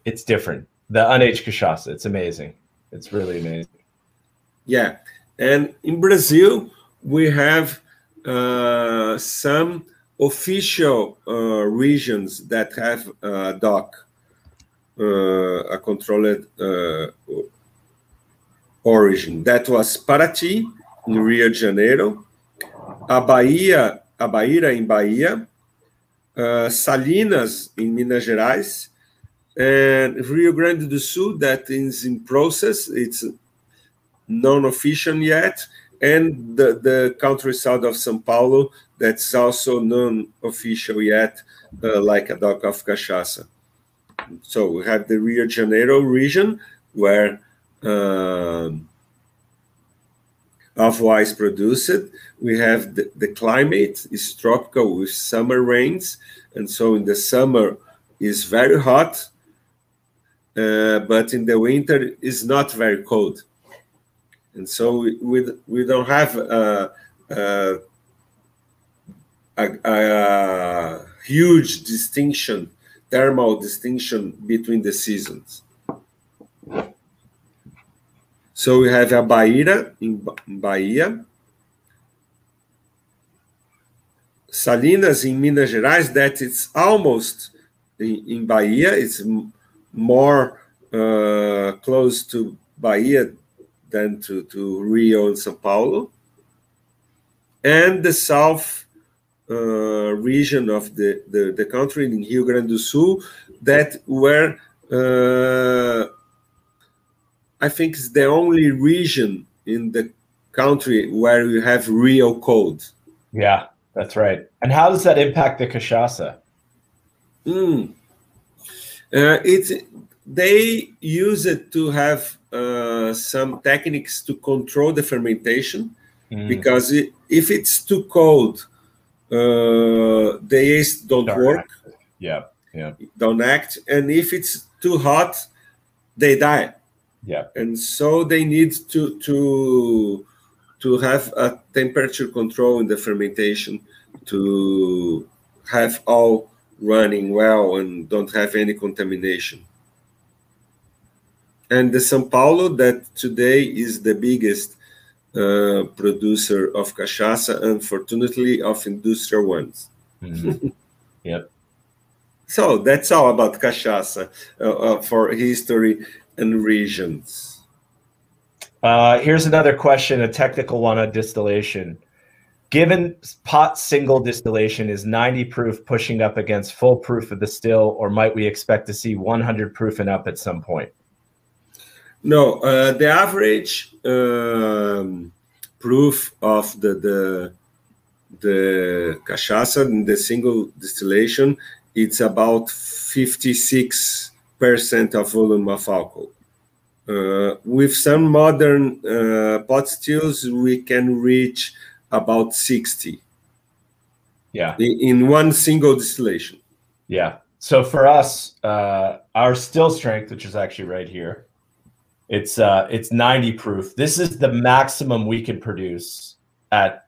it's different. The unaged cachaça, it's amazing. It's really amazing. Yeah, and in Brazil we have uh, some official uh, regions that have uh, DOC, uh, a controlled uh, origin. That was Paraty in Rio de Janeiro, Abaíra, a Bahia in Bahia, uh, Salinas in Minas Gerais, and Rio Grande do Sul that is in process. It's non-official yet, and the, the countryside of São Paulo that's also non-official yet, uh, like a DOC of cachaça. So we have the Rio de Janeiro region where uh, Avua is produced. We have the, the climate is tropical with summer rains, and so in the summer is very hot, uh, but in the winter is not very cold, and so we we, we don't have a, a, a, a huge distinction, thermal distinction between the seasons. So we have Abaíra in Bahia, Salinas in Minas Gerais, that it's almost in, in Bahia. It's more uh, close to Bahia than to, to Rio and Sao Paulo. And the south uh, region of the, the, the, country in Rio Grande do Sul, that where uh, I think it's the only region in the country where you have real cold. Yeah, that's right. And how does that impact the cachaça? Mm. Uh, it's they use it to have uh, some techniques to control the fermentation mm. because it, if it's too cold, uh, the yeast don't Dark work. Yeah, yeah, don't act, and if it's too hot, they die. Yeah, and so they need to to to have a temperature control in the fermentation to have all running well and don't have any contamination. And the São Paulo, that today is the biggest uh, producer of cachaça, unfortunately, of industrial ones. Mm-hmm. yep. So that's all about cachaça uh, uh, for history and regions. Uh, here's another question, a technical one on distillation. Given pot single distillation is 90 proof pushing up against full proof of the still, or might we expect to see 100 proof and up at some point? No, uh, the average um, proof of the the the cachaça in the single distillation it's about 56 percent of volume of alcohol. Uh, with some modern uh, pot stills, we can reach about 60. Yeah. In, one single distillation. Yeah. So for us, uh, our still strength, which is actually right here, it's uh, it's 90 proof. This is the maximum we can produce at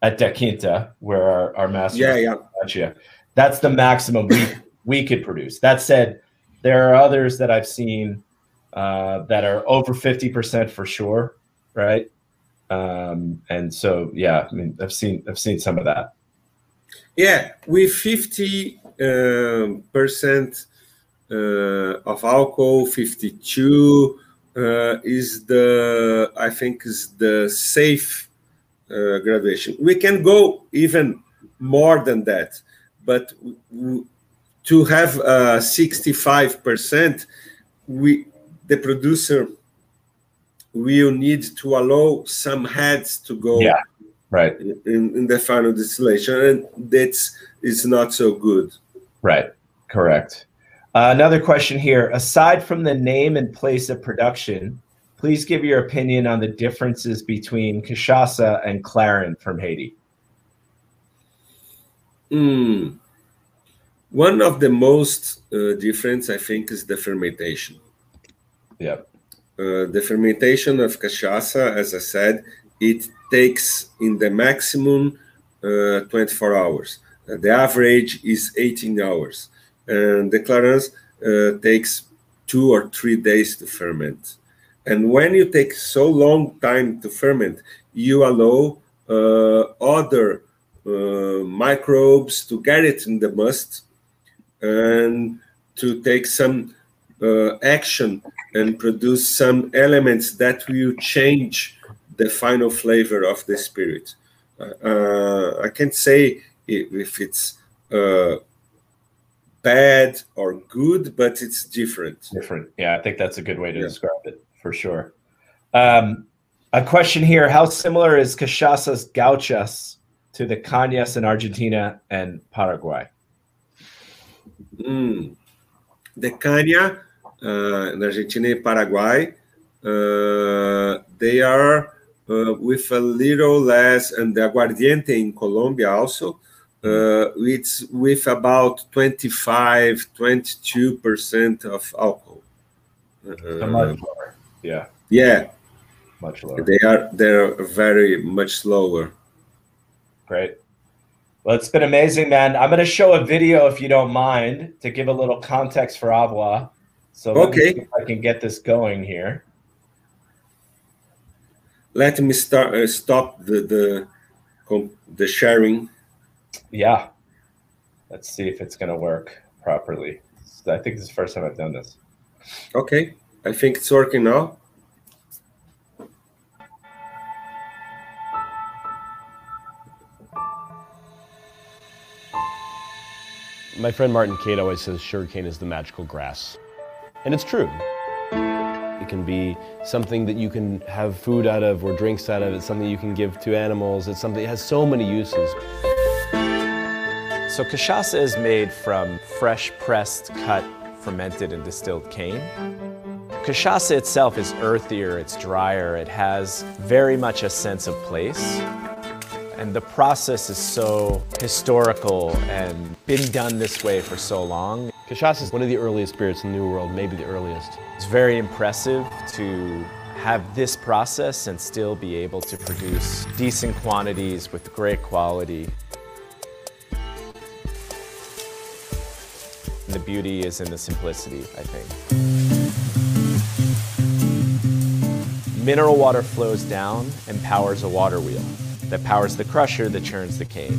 at Da Quinta, where our, our master yeah, yeah. That's the maximum we we could produce. That said, there are others that I've seen uh, that are over 50% for sure, right? Um, and so, yeah, I mean, I've seen I've seen some of that. Yeah, with 50 um, percent uh, of alcohol, 52 uh, is the I think is the safe uh, graduation. We can go even more than that, but to have uh, 65%, we the producer will need to allow some heads to go yeah, right in, in the final distillation, and that's is not so good. Right, correct. Uh, another question here. Aside from the name and place of production, please give your opinion on the differences between Cachaça and Clairin from Haiti. Mm. One of the most uh, difference, I think, is the fermentation. Yeah. Uh, the fermentation of cachaça, as I said, it takes in the maximum uh, 24 hours. Uh, the average is 18 hours. And the clairins uh, takes two or three days to ferment. And when you take so long time to ferment, you allow uh, other microbes to get it in the must and to take some uh, action and produce some elements that will change the final flavor of the spirit. Uh, I can't say if it's uh, bad or good, but it's different. Different. Yeah, I think that's a good way to Yeah. describe it for sure. Um, a question here: How similar is cachaças gauchas to the cañas in Argentina and Paraguay? Mm. The caña uh, in Argentina and Paraguay, uh, they are uh, with a little less, and the aguardiente in Colombia also, uh, it's with about 25, 22% of alcohol. So Uh, much lower. Yeah, yeah, much lower. they are they're very much slower. Great. Well, it's been amazing, man. I'm going to show a video, if you don't mind, to give a little context for Avua. So Okay. I can get this going here. Let me start uh, stop the the the sharing. Yeah. Let's see if it's going to work properly. I think this is the first time I've done this. Okay, I think it's working now. My friend Martin Cate always says sugarcane is the magical grass. And it's true. It can be something that you can have food out of or drinks out of. It's something you can give to animals. It's something, it has so many uses. So cachaça is made from fresh pressed, cut, fermented, and distilled cane. Cachaça itself is earthier, it's drier, it has very much a sense of place. And the process is so historical and been done this way for so long. Cachaça is one of the earliest spirits in the New World, maybe the earliest. It's very impressive to have this process and still be able to produce decent quantities with great quality. The beauty is in the simplicity, I think. Mineral water flows down and powers a water wheel that powers the crusher that churns the cane.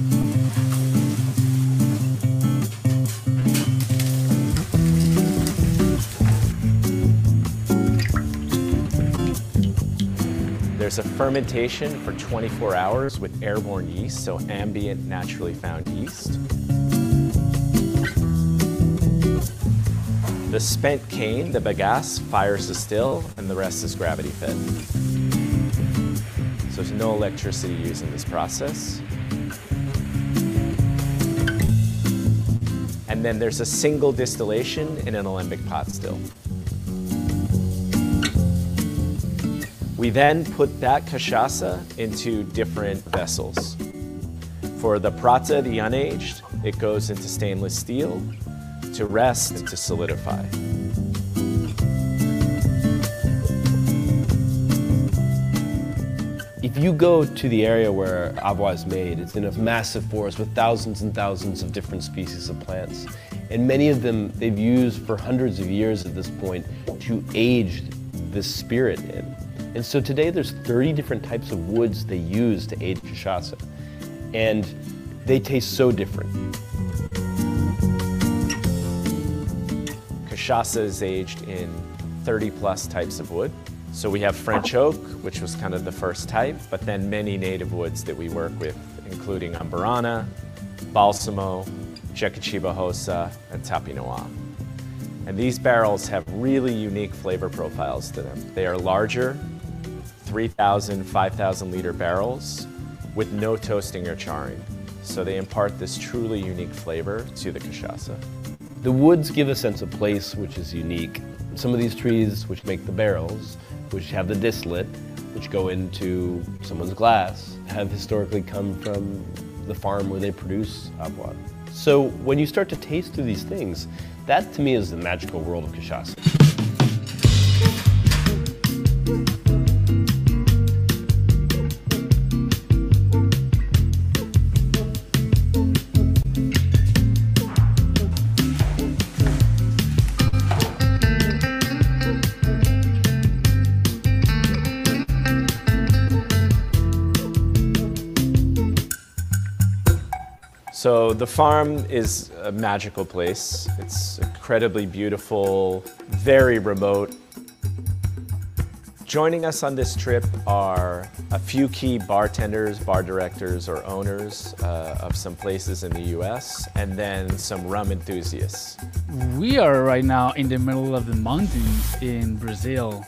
There's a fermentation for 24 hours with airborne yeast, so ambient, naturally found yeast. The spent cane, the bagasse, fires the still, and the rest is gravity fed. So there's no electricity used in this process. And then there's a single distillation in an alembic pot still. We then put that cachaça into different vessels. For the prata, the unaged, it goes into stainless steel to rest and to solidify. If you go to the area where Avua is made, it's in a massive forest with thousands and thousands of different species of plants. And many of them they've used for hundreds of years at this point to age this spirit in. And so today there's 30 different types of woods they use to age cachaça. And they taste so different. Cachaça is aged in 30 plus types of wood. So we have French oak, which was kind of the first type, but then many native woods that we work with, including Amburana, Balsamo, Jequitibá Rosa, and Tapinoã. And these barrels have really unique flavor profiles to them. They are larger, 3,000, 5,000 liter barrels with no toasting or charring. So they impart this truly unique flavor to the cachaça. The woods give a sense of place which is unique. Some of these trees, which make the barrels, which have the distillate, which go into someone's glass, have historically come from the farm where they produce Avua. So when you start to taste through these things, that to me is the magical world of cachaça. So the farm is a magical place. It's incredibly beautiful, very remote. Joining us on this trip are a few key bartenders, bar directors, or owners uh, of some places in the US, and then some rum enthusiasts. We are right now in the middle of the mountains in Brazil.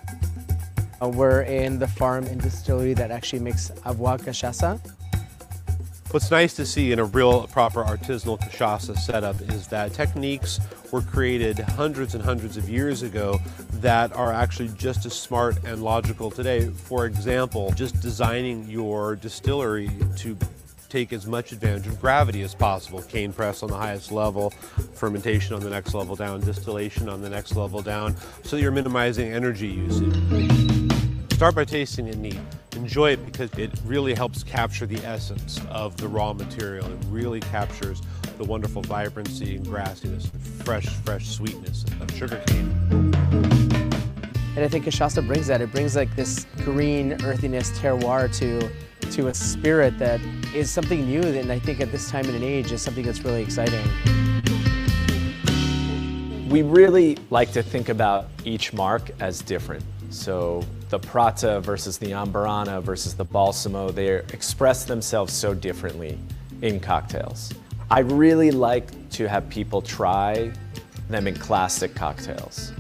Uh, we're in the farm and distillery that actually makes Avua Cachaça. What's nice to see in a real proper artisanal cachaça setup is that techniques were created hundreds and hundreds of years ago that are actually just as smart and logical today. For example, just designing your distillery to take as much advantage of gravity as possible. Cane press on the highest level, fermentation on the next level down, distillation on the next level down, so you're minimizing energy usage. Start by tasting it neat. Enjoy it because it really helps capture the essence of the raw material. It really captures the wonderful vibrancy and grassiness and fresh, fresh sweetness of sugarcane. And I think cachaça brings that. It brings like this green earthiness terroir to to a spirit that is something new and I think at this time in an age is something that's really exciting. We really like to think about each mark as different. So the Prata versus the Amburana versus the Balsamo, they express themselves so differently in cocktails. I really like to have people try them in classic cocktails.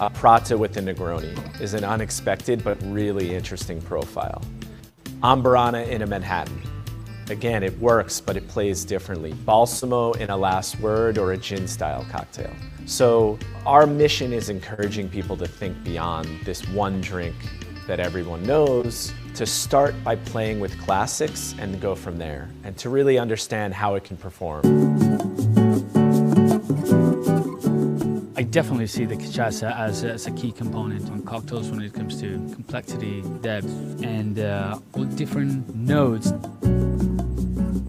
A Prata with a Negroni is an unexpected but really interesting profile. Amburana in a Manhattan. Again, it works, but it plays differently. Balsamo in a last word or a gin style cocktail. So our mission is encouraging people to think beyond this one drink that everyone knows, to start by playing with classics and go from there, and to really understand how it can perform. I definitely see the cachaça as, as a key component on cocktails when it comes to complexity, depth, and uh, all different notes.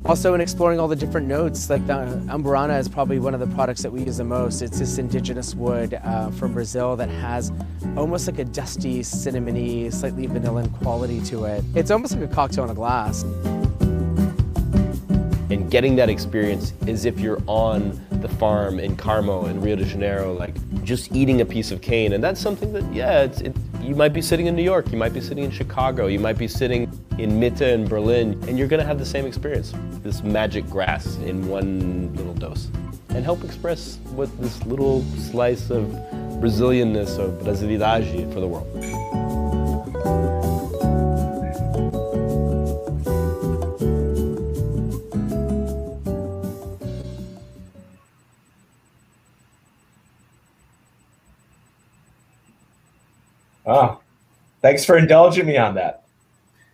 Also in exploring all the different notes, like the Amburana is probably one of the products that we use the most. It's this indigenous wood uh, from Brazil that has almost like a dusty, cinnamony, slightly vanilla quality to it. It's almost like a cocktail in a glass. And getting that experience as if you're on the farm in Carmo in Rio de Janeiro, like just eating a piece of cane. And that's something that, yeah, it, you might be sitting in New York, you might be sitting in Chicago, you might be sitting in Mitte in Berlin, and you're gonna have the same experience. This magic grass in one little dose. And help express what this little slice of Brazilianness, of Brasilidade for the world. Oh, thanks for indulging me on that.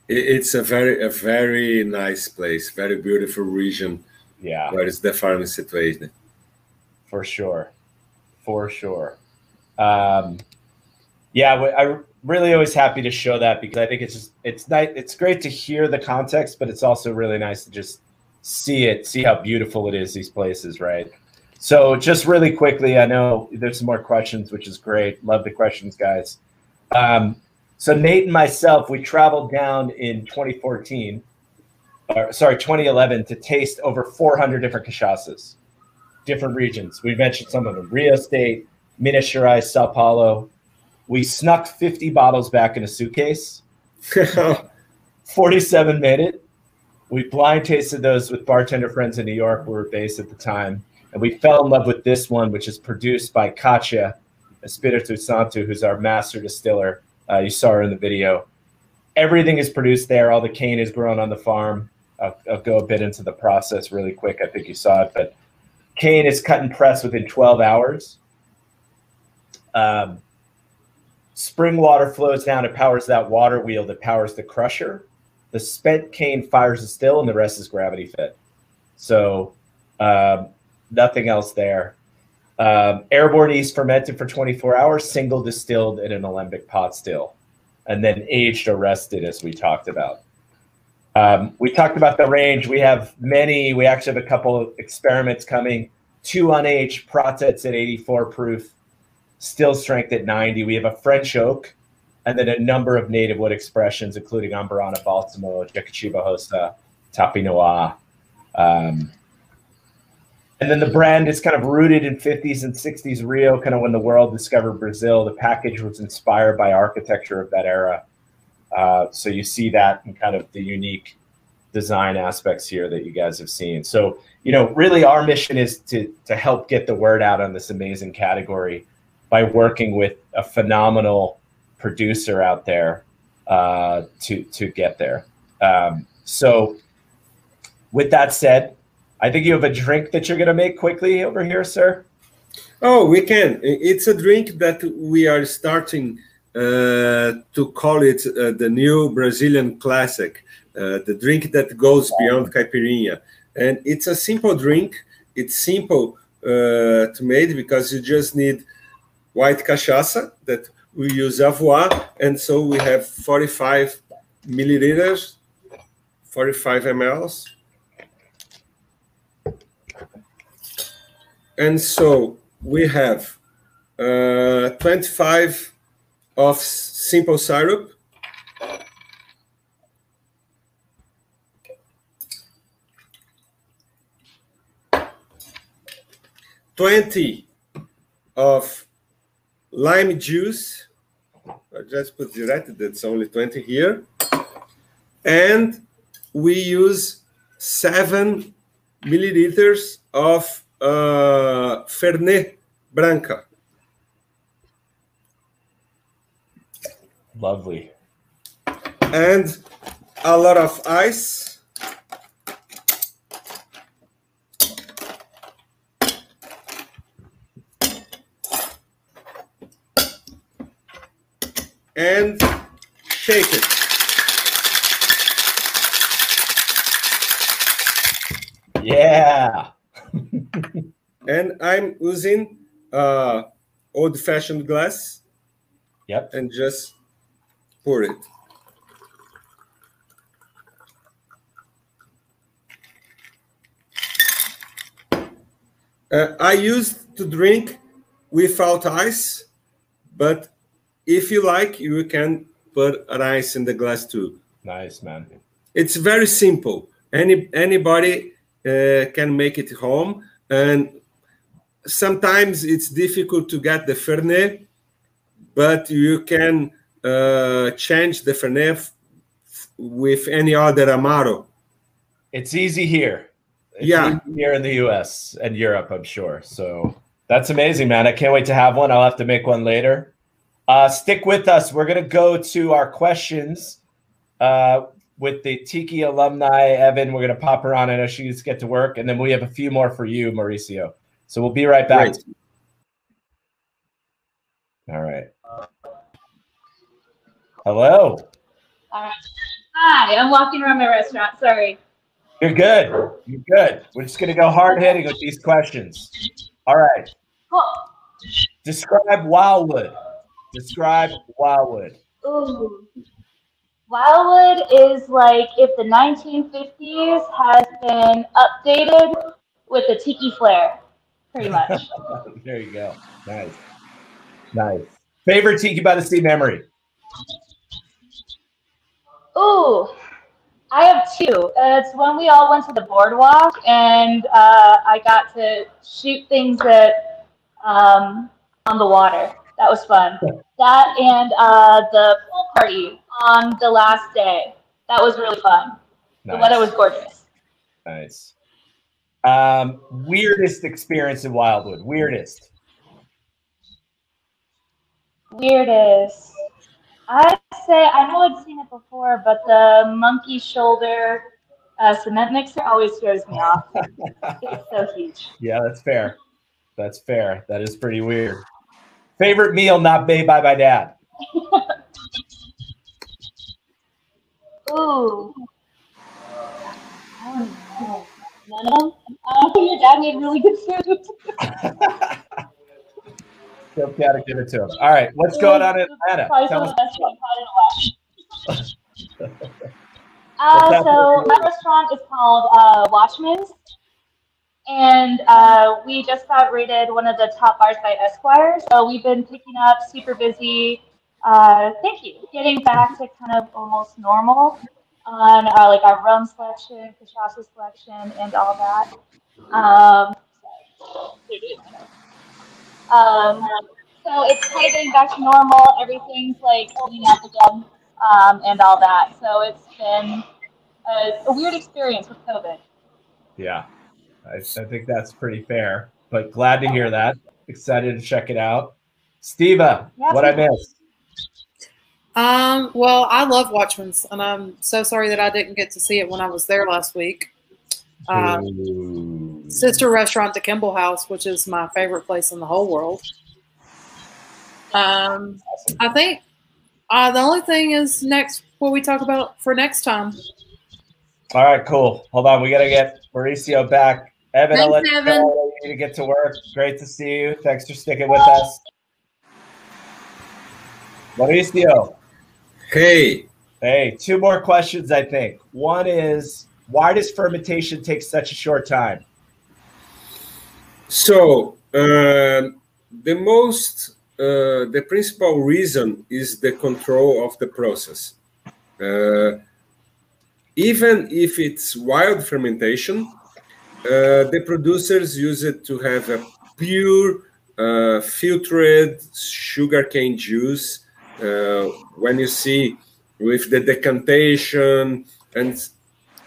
It's a very a very nice place, very beautiful region. Yeah, where is the farming situation? For sure, for sure. Um, yeah, I'm really always happy to show that because I think it's just it's nice. It's great to hear the context, but it's also really nice to just see it, see how beautiful it is. These places, right? So, just really quickly, I know there's some more questions, which is great. Love the questions, guys. Um, so Nate and myself, we traveled down in 2014, or sorry, 2011 to taste over 400 different cachaças, different regions. We mentioned some of them: Rio State, Minas Gerais, Sao Paulo. We snuck 50 bottles back in a suitcase. 47 made it. We blind tasted those with bartender friends in New York, where we were based at the time, and we fell in love with this one, which is produced by Katia Espírito Santo, who's our master distiller. Uh, you saw her in the video. Everything is produced there. All the cane is grown on the farm. I'll, I'll, go a bit into the process really quick. I think you saw it, but cane is cut and pressed within 12 hours. Um, spring water flows down. It powers that water wheel that powers the crusher. The spent cane fires the still, and the rest is gravity fed. So um, nothing else there. Um, airborne yeast fermented for 24 hours, single distilled in an alembic pot still, and then aged or rested, as we talked about. Um, we talked about the range. We have many. We actually have a couple of experiments coming. Two unaged Pratas at 84 proof, still strength at 90. We have a French oak, and then a number of native wood expressions, including Amburana Balsamo, Jequitibá Rosa, Tapinoã. Um, and then the brand is kind of rooted in 50s and 60s Rio, kind of when the world discovered Brazil. The package was inspired by architecture of that era. Uh, so you see that in kind of the unique design aspects here that you guys have seen. So, you know, really our mission is to, to help get the word out on this amazing category by working with a phenomenal producer out there uh, to, to get there. Um, so with that said, I think you have a drink that you're going to make quickly over here, sir. Oh, we can. It's a drink that we are starting uh, to call it uh, the new Brazilian classic, uh, the drink that goes beyond caipirinha. And it's a simple drink. It's simple uh, to make because you just need white cachaça that we use Avua, and so we have 45 milliliters, 45 mLs. And so we have uh, 25 of simple syrup. Twenty of lime juice. I just put direct, that's only 20 here. And we use seven milliliters of uh, Fernet Branca. Lovely. And a lot of ice. And shake it. Yeah. And I'm using uh, old-fashioned glass. Yep. And just pour it. Uh, I used to drink without ice, but if you like, you can put an ice in the glass too. Nice, man. It's very simple. Any anybody uh, can make it home, and sometimes it's difficult to get the Fernet, but you can uh, change the Fernet with any other Amaro. It's easy here. It's yeah. easy here in the US and Europe, I'm sure. So that's amazing, man. I can't wait to have one. I'll have to make one later. Uh, stick with us. We're going to go to our questions uh, with the Tiki alumni. Evan, we're going to pop her on. I know she needs to get to work. And then we have a few more for you, Mauricio. So we'll be right back. Great. All right. Hello. All right. Hi, I'm walking around my restaurant. Sorry. You're good. You're good. We're just going to go hard hitting with these questions. All right. Cool. Describe Wildwood. Describe Wildwood. Ooh. Wildwood is like if the 1950s has been updated with a tiki flair, pretty much. there you go. Nice. Nice. Favorite Tiki by the Sea memory? Ooh, I have two. Uh, it's when we all went to the boardwalk and uh, I got to shoot things at um, on the water. That was fun. That and uh, the pool party on the last day. That was really fun. The weather was gorgeous. Nice. Um, weirdest experience in Wildwood. Weirdest. Weirdest. I'd say I know I've seen it before, but the monkey shoulder uh, cement mixer always throws me off. it's so huge. Yeah, that's fair. That's fair. That is pretty weird. Favorite meal not made by my dad. Ooh. I don't. None of them? I don't think your dad made really good food. Still gotta give it to him. All right, what's going on in Atlanta? Probably Tell some us. of the best food I've had in a while. Uh, so my restaurant is called uh, Watchman's, and uh, we just got rated one of the top bars by Esquire. So we've been picking up, super busy. Uh, thank you. Getting back to kind of almost normal on uh, like our rum selection, cachaça selection, and all that. Um, Um, so it's kind of getting back to normal. Everything's like opening up again um, and all that. So it's been a, a weird experience with COVID. Yeah, I, I think that's pretty fair. But glad to hear that. Excited to check it out. Steva, Yeah, what I missed? Um, well, I love Watchman's, and I'm so sorry that I didn't get to see it when I was there last week. Uh, sister restaurant, the Kimball House, which is my favorite place in the whole world. Um, I think uh, the only thing is next what we talk about for next time. All right, cool. Hold on, we gotta get Mauricio back. Evan, I'll let Thanks, you Evan. go. I'll let you to get to work. Great to see you. Thanks for sticking with us. Mauricio. Hey. Hey, two more questions, I think. One is why does fermentation take such a short time? So um the most, uh, the principal reason is the control of the process. Uh, even if it's wild fermentation, uh, the producers use it to have a pure, uh, filtered sugarcane juice. Uh, when you see with the decantation and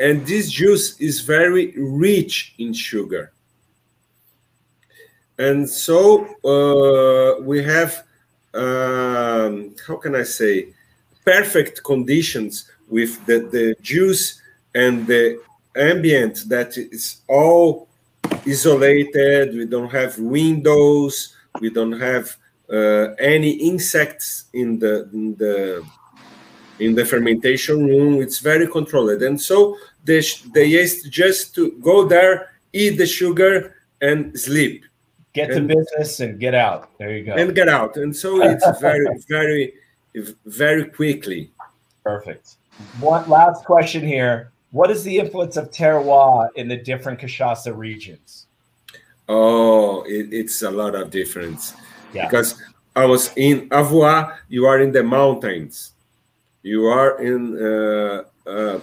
and this juice is very rich in sugar. And so uh, we have um, how can i say perfect conditions with the, the juice and the ambient that is all isolated. We don't have windows. We don't have Uh, any insects in the in the in the fermentation room it's very controlled and so the, sh- the yeast just to go there eat the sugar and sleep Get to business and get out. There you go. and get out. And so it's very, very, very quickly. Perfect. One last question here. What is the influence of terroir in the different cachaça regions? Oh, it, it's a lot of difference. Yeah. Because I was in Avua, you are in the mountains. You are in uh, uh,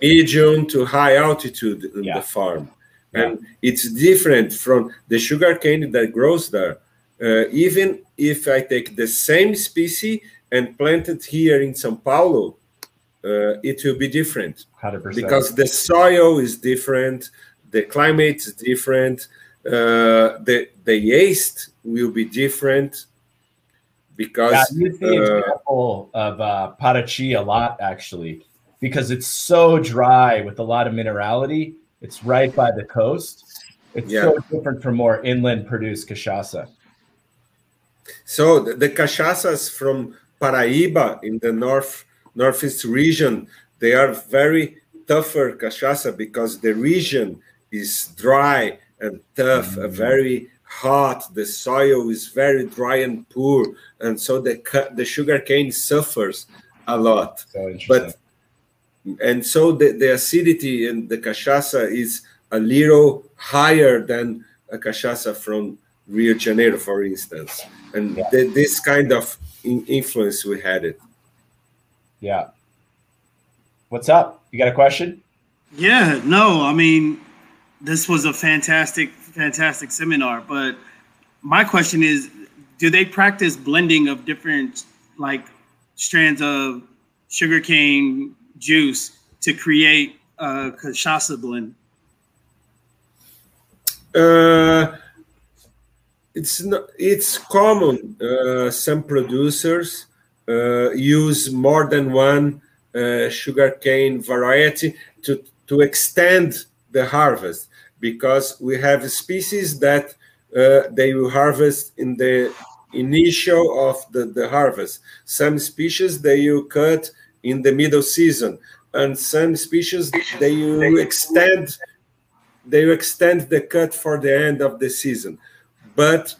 medium to high altitude in the farm. And it's different from the sugar cane that grows there. Uh, even if I take the same species and plant it here in São Paulo, uh, it will be different 100%. because the soil is different, the climate is different, uh, the the yeast will be different because Yeah, use the uh, example of uh, Paraty a lot, actually, because it's so dry with a lot of minerality. It's right by the coast. It's Yeah. so different from more inland produced cachaça. So the, the cachaças from Paraíba in the north northeast region, they are very tougher cachaça because the region is dry and tough, uh, very hot. The soil is very dry and poor, and so the the sugar cane suffers a lot. but and so the, the acidity in the cachaça is a little higher than a cachaça from Rio de Janeiro, for instance. And th- this kind of in- influence we had it. Yeah. What's up? You got a question? Yeah, no, I mean, this was a fantastic, fantastic seminar. But my question is, do they practice blending of different like strands of sugarcane juice to create a cachaça blend? Uh, it's not, it's common. Uh, some producers uh, use more than one uh, sugarcane variety to to extend the harvest because we have species that uh, they will harvest in the initial of the, the harvest. Some species they will cut in the middle season, and some species they will extend they will extend the cut for the end of the season. But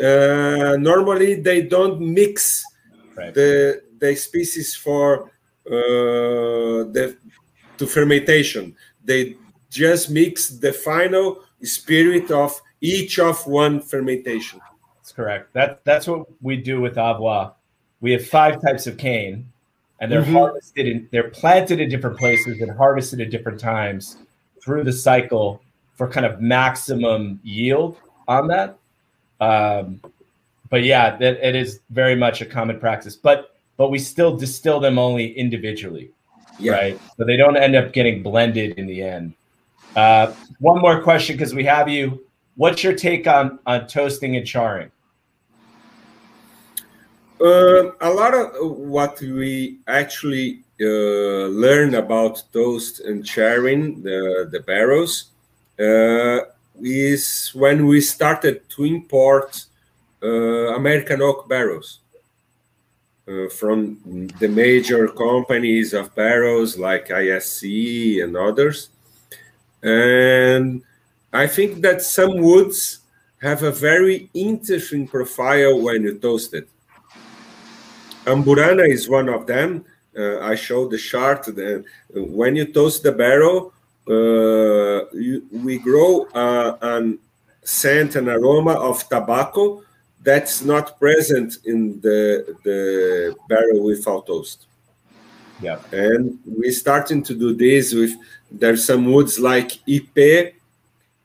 uh, normally they don't mix the the species for uh, the to fermentation. They just mix the final spirit of each of one fermentation. That's correct. That that's what we do with Avua's. We have five types of cane, and they're Mhm. harvested and they're planted in different places and harvested at different times through the cycle for kind of maximum yield. on that. Um, but yeah, that it is very much a common practice. But but we still distill them only individually, Yeah. right? So they don't end up getting blended in the end. Uh, one more question because we have you. What's your take on on toasting and charring? Um, a lot of what we actually uh, learn about toast and charring the, the barrels uh, is when we started to import uh, American oak barrels uh, from the major companies of barrels like ISC and others. And I think that some woods have a very interesting profile when you toast it. Amburana is one of them. Uh, I showed the chart. That when you toast the barrel, uh, you, we grow uh, an scent and aroma of tobacco that's not present in the the barrel without toast. Yeah. And we're starting to do this with there's some woods like Ipe,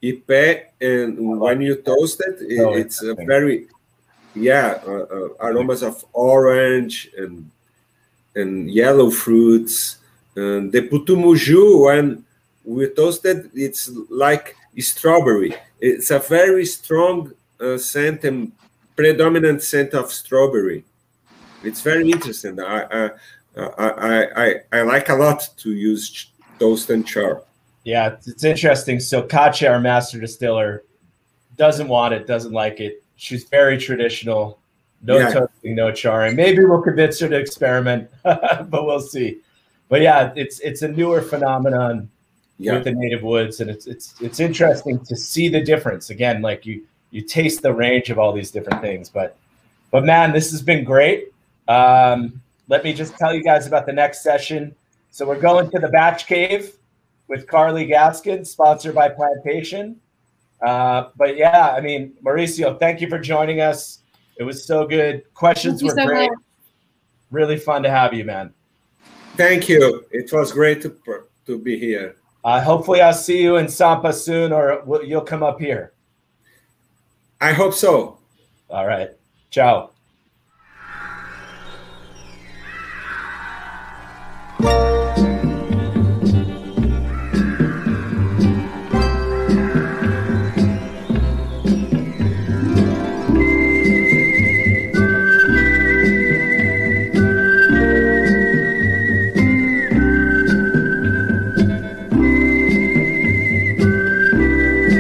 Ipe, and when you toast it, it Oh, it's a very yeah uh, uh, aromas of orange and and yellow fruits. And the putumuju, when we toasted, it's like strawberry. It's a very strong uh, scent and predominant scent of strawberry. It's very interesting. I I, I, I, I like a lot to use toast and char. Yeah, it's, interesting. So Katia, our master distiller, doesn't want it, doesn't like it. She's very traditional. No Yeah. toasting, no charring. Maybe we'll convince her to experiment, but we'll see. But yeah, it's it's a newer phenomenon Yeah. with the native woods, and it's it's it's interesting to see the difference. Again, like you you taste the range of all these different things. But but man, this has been great. Um, let me just tell you guys about the next session. So we're going to the Batch Cave with Carly Gaskin, sponsored by Plantation. Uh, but yeah, I mean, Mauricio, thank you for joining us. It was so good. Questions were so great. much. Really fun to have you, man. Thank you. It was great to to be here. Uh, hopefully, I'll see you in Sampa soon, or you'll come up here. I hope so. All right. Ciao.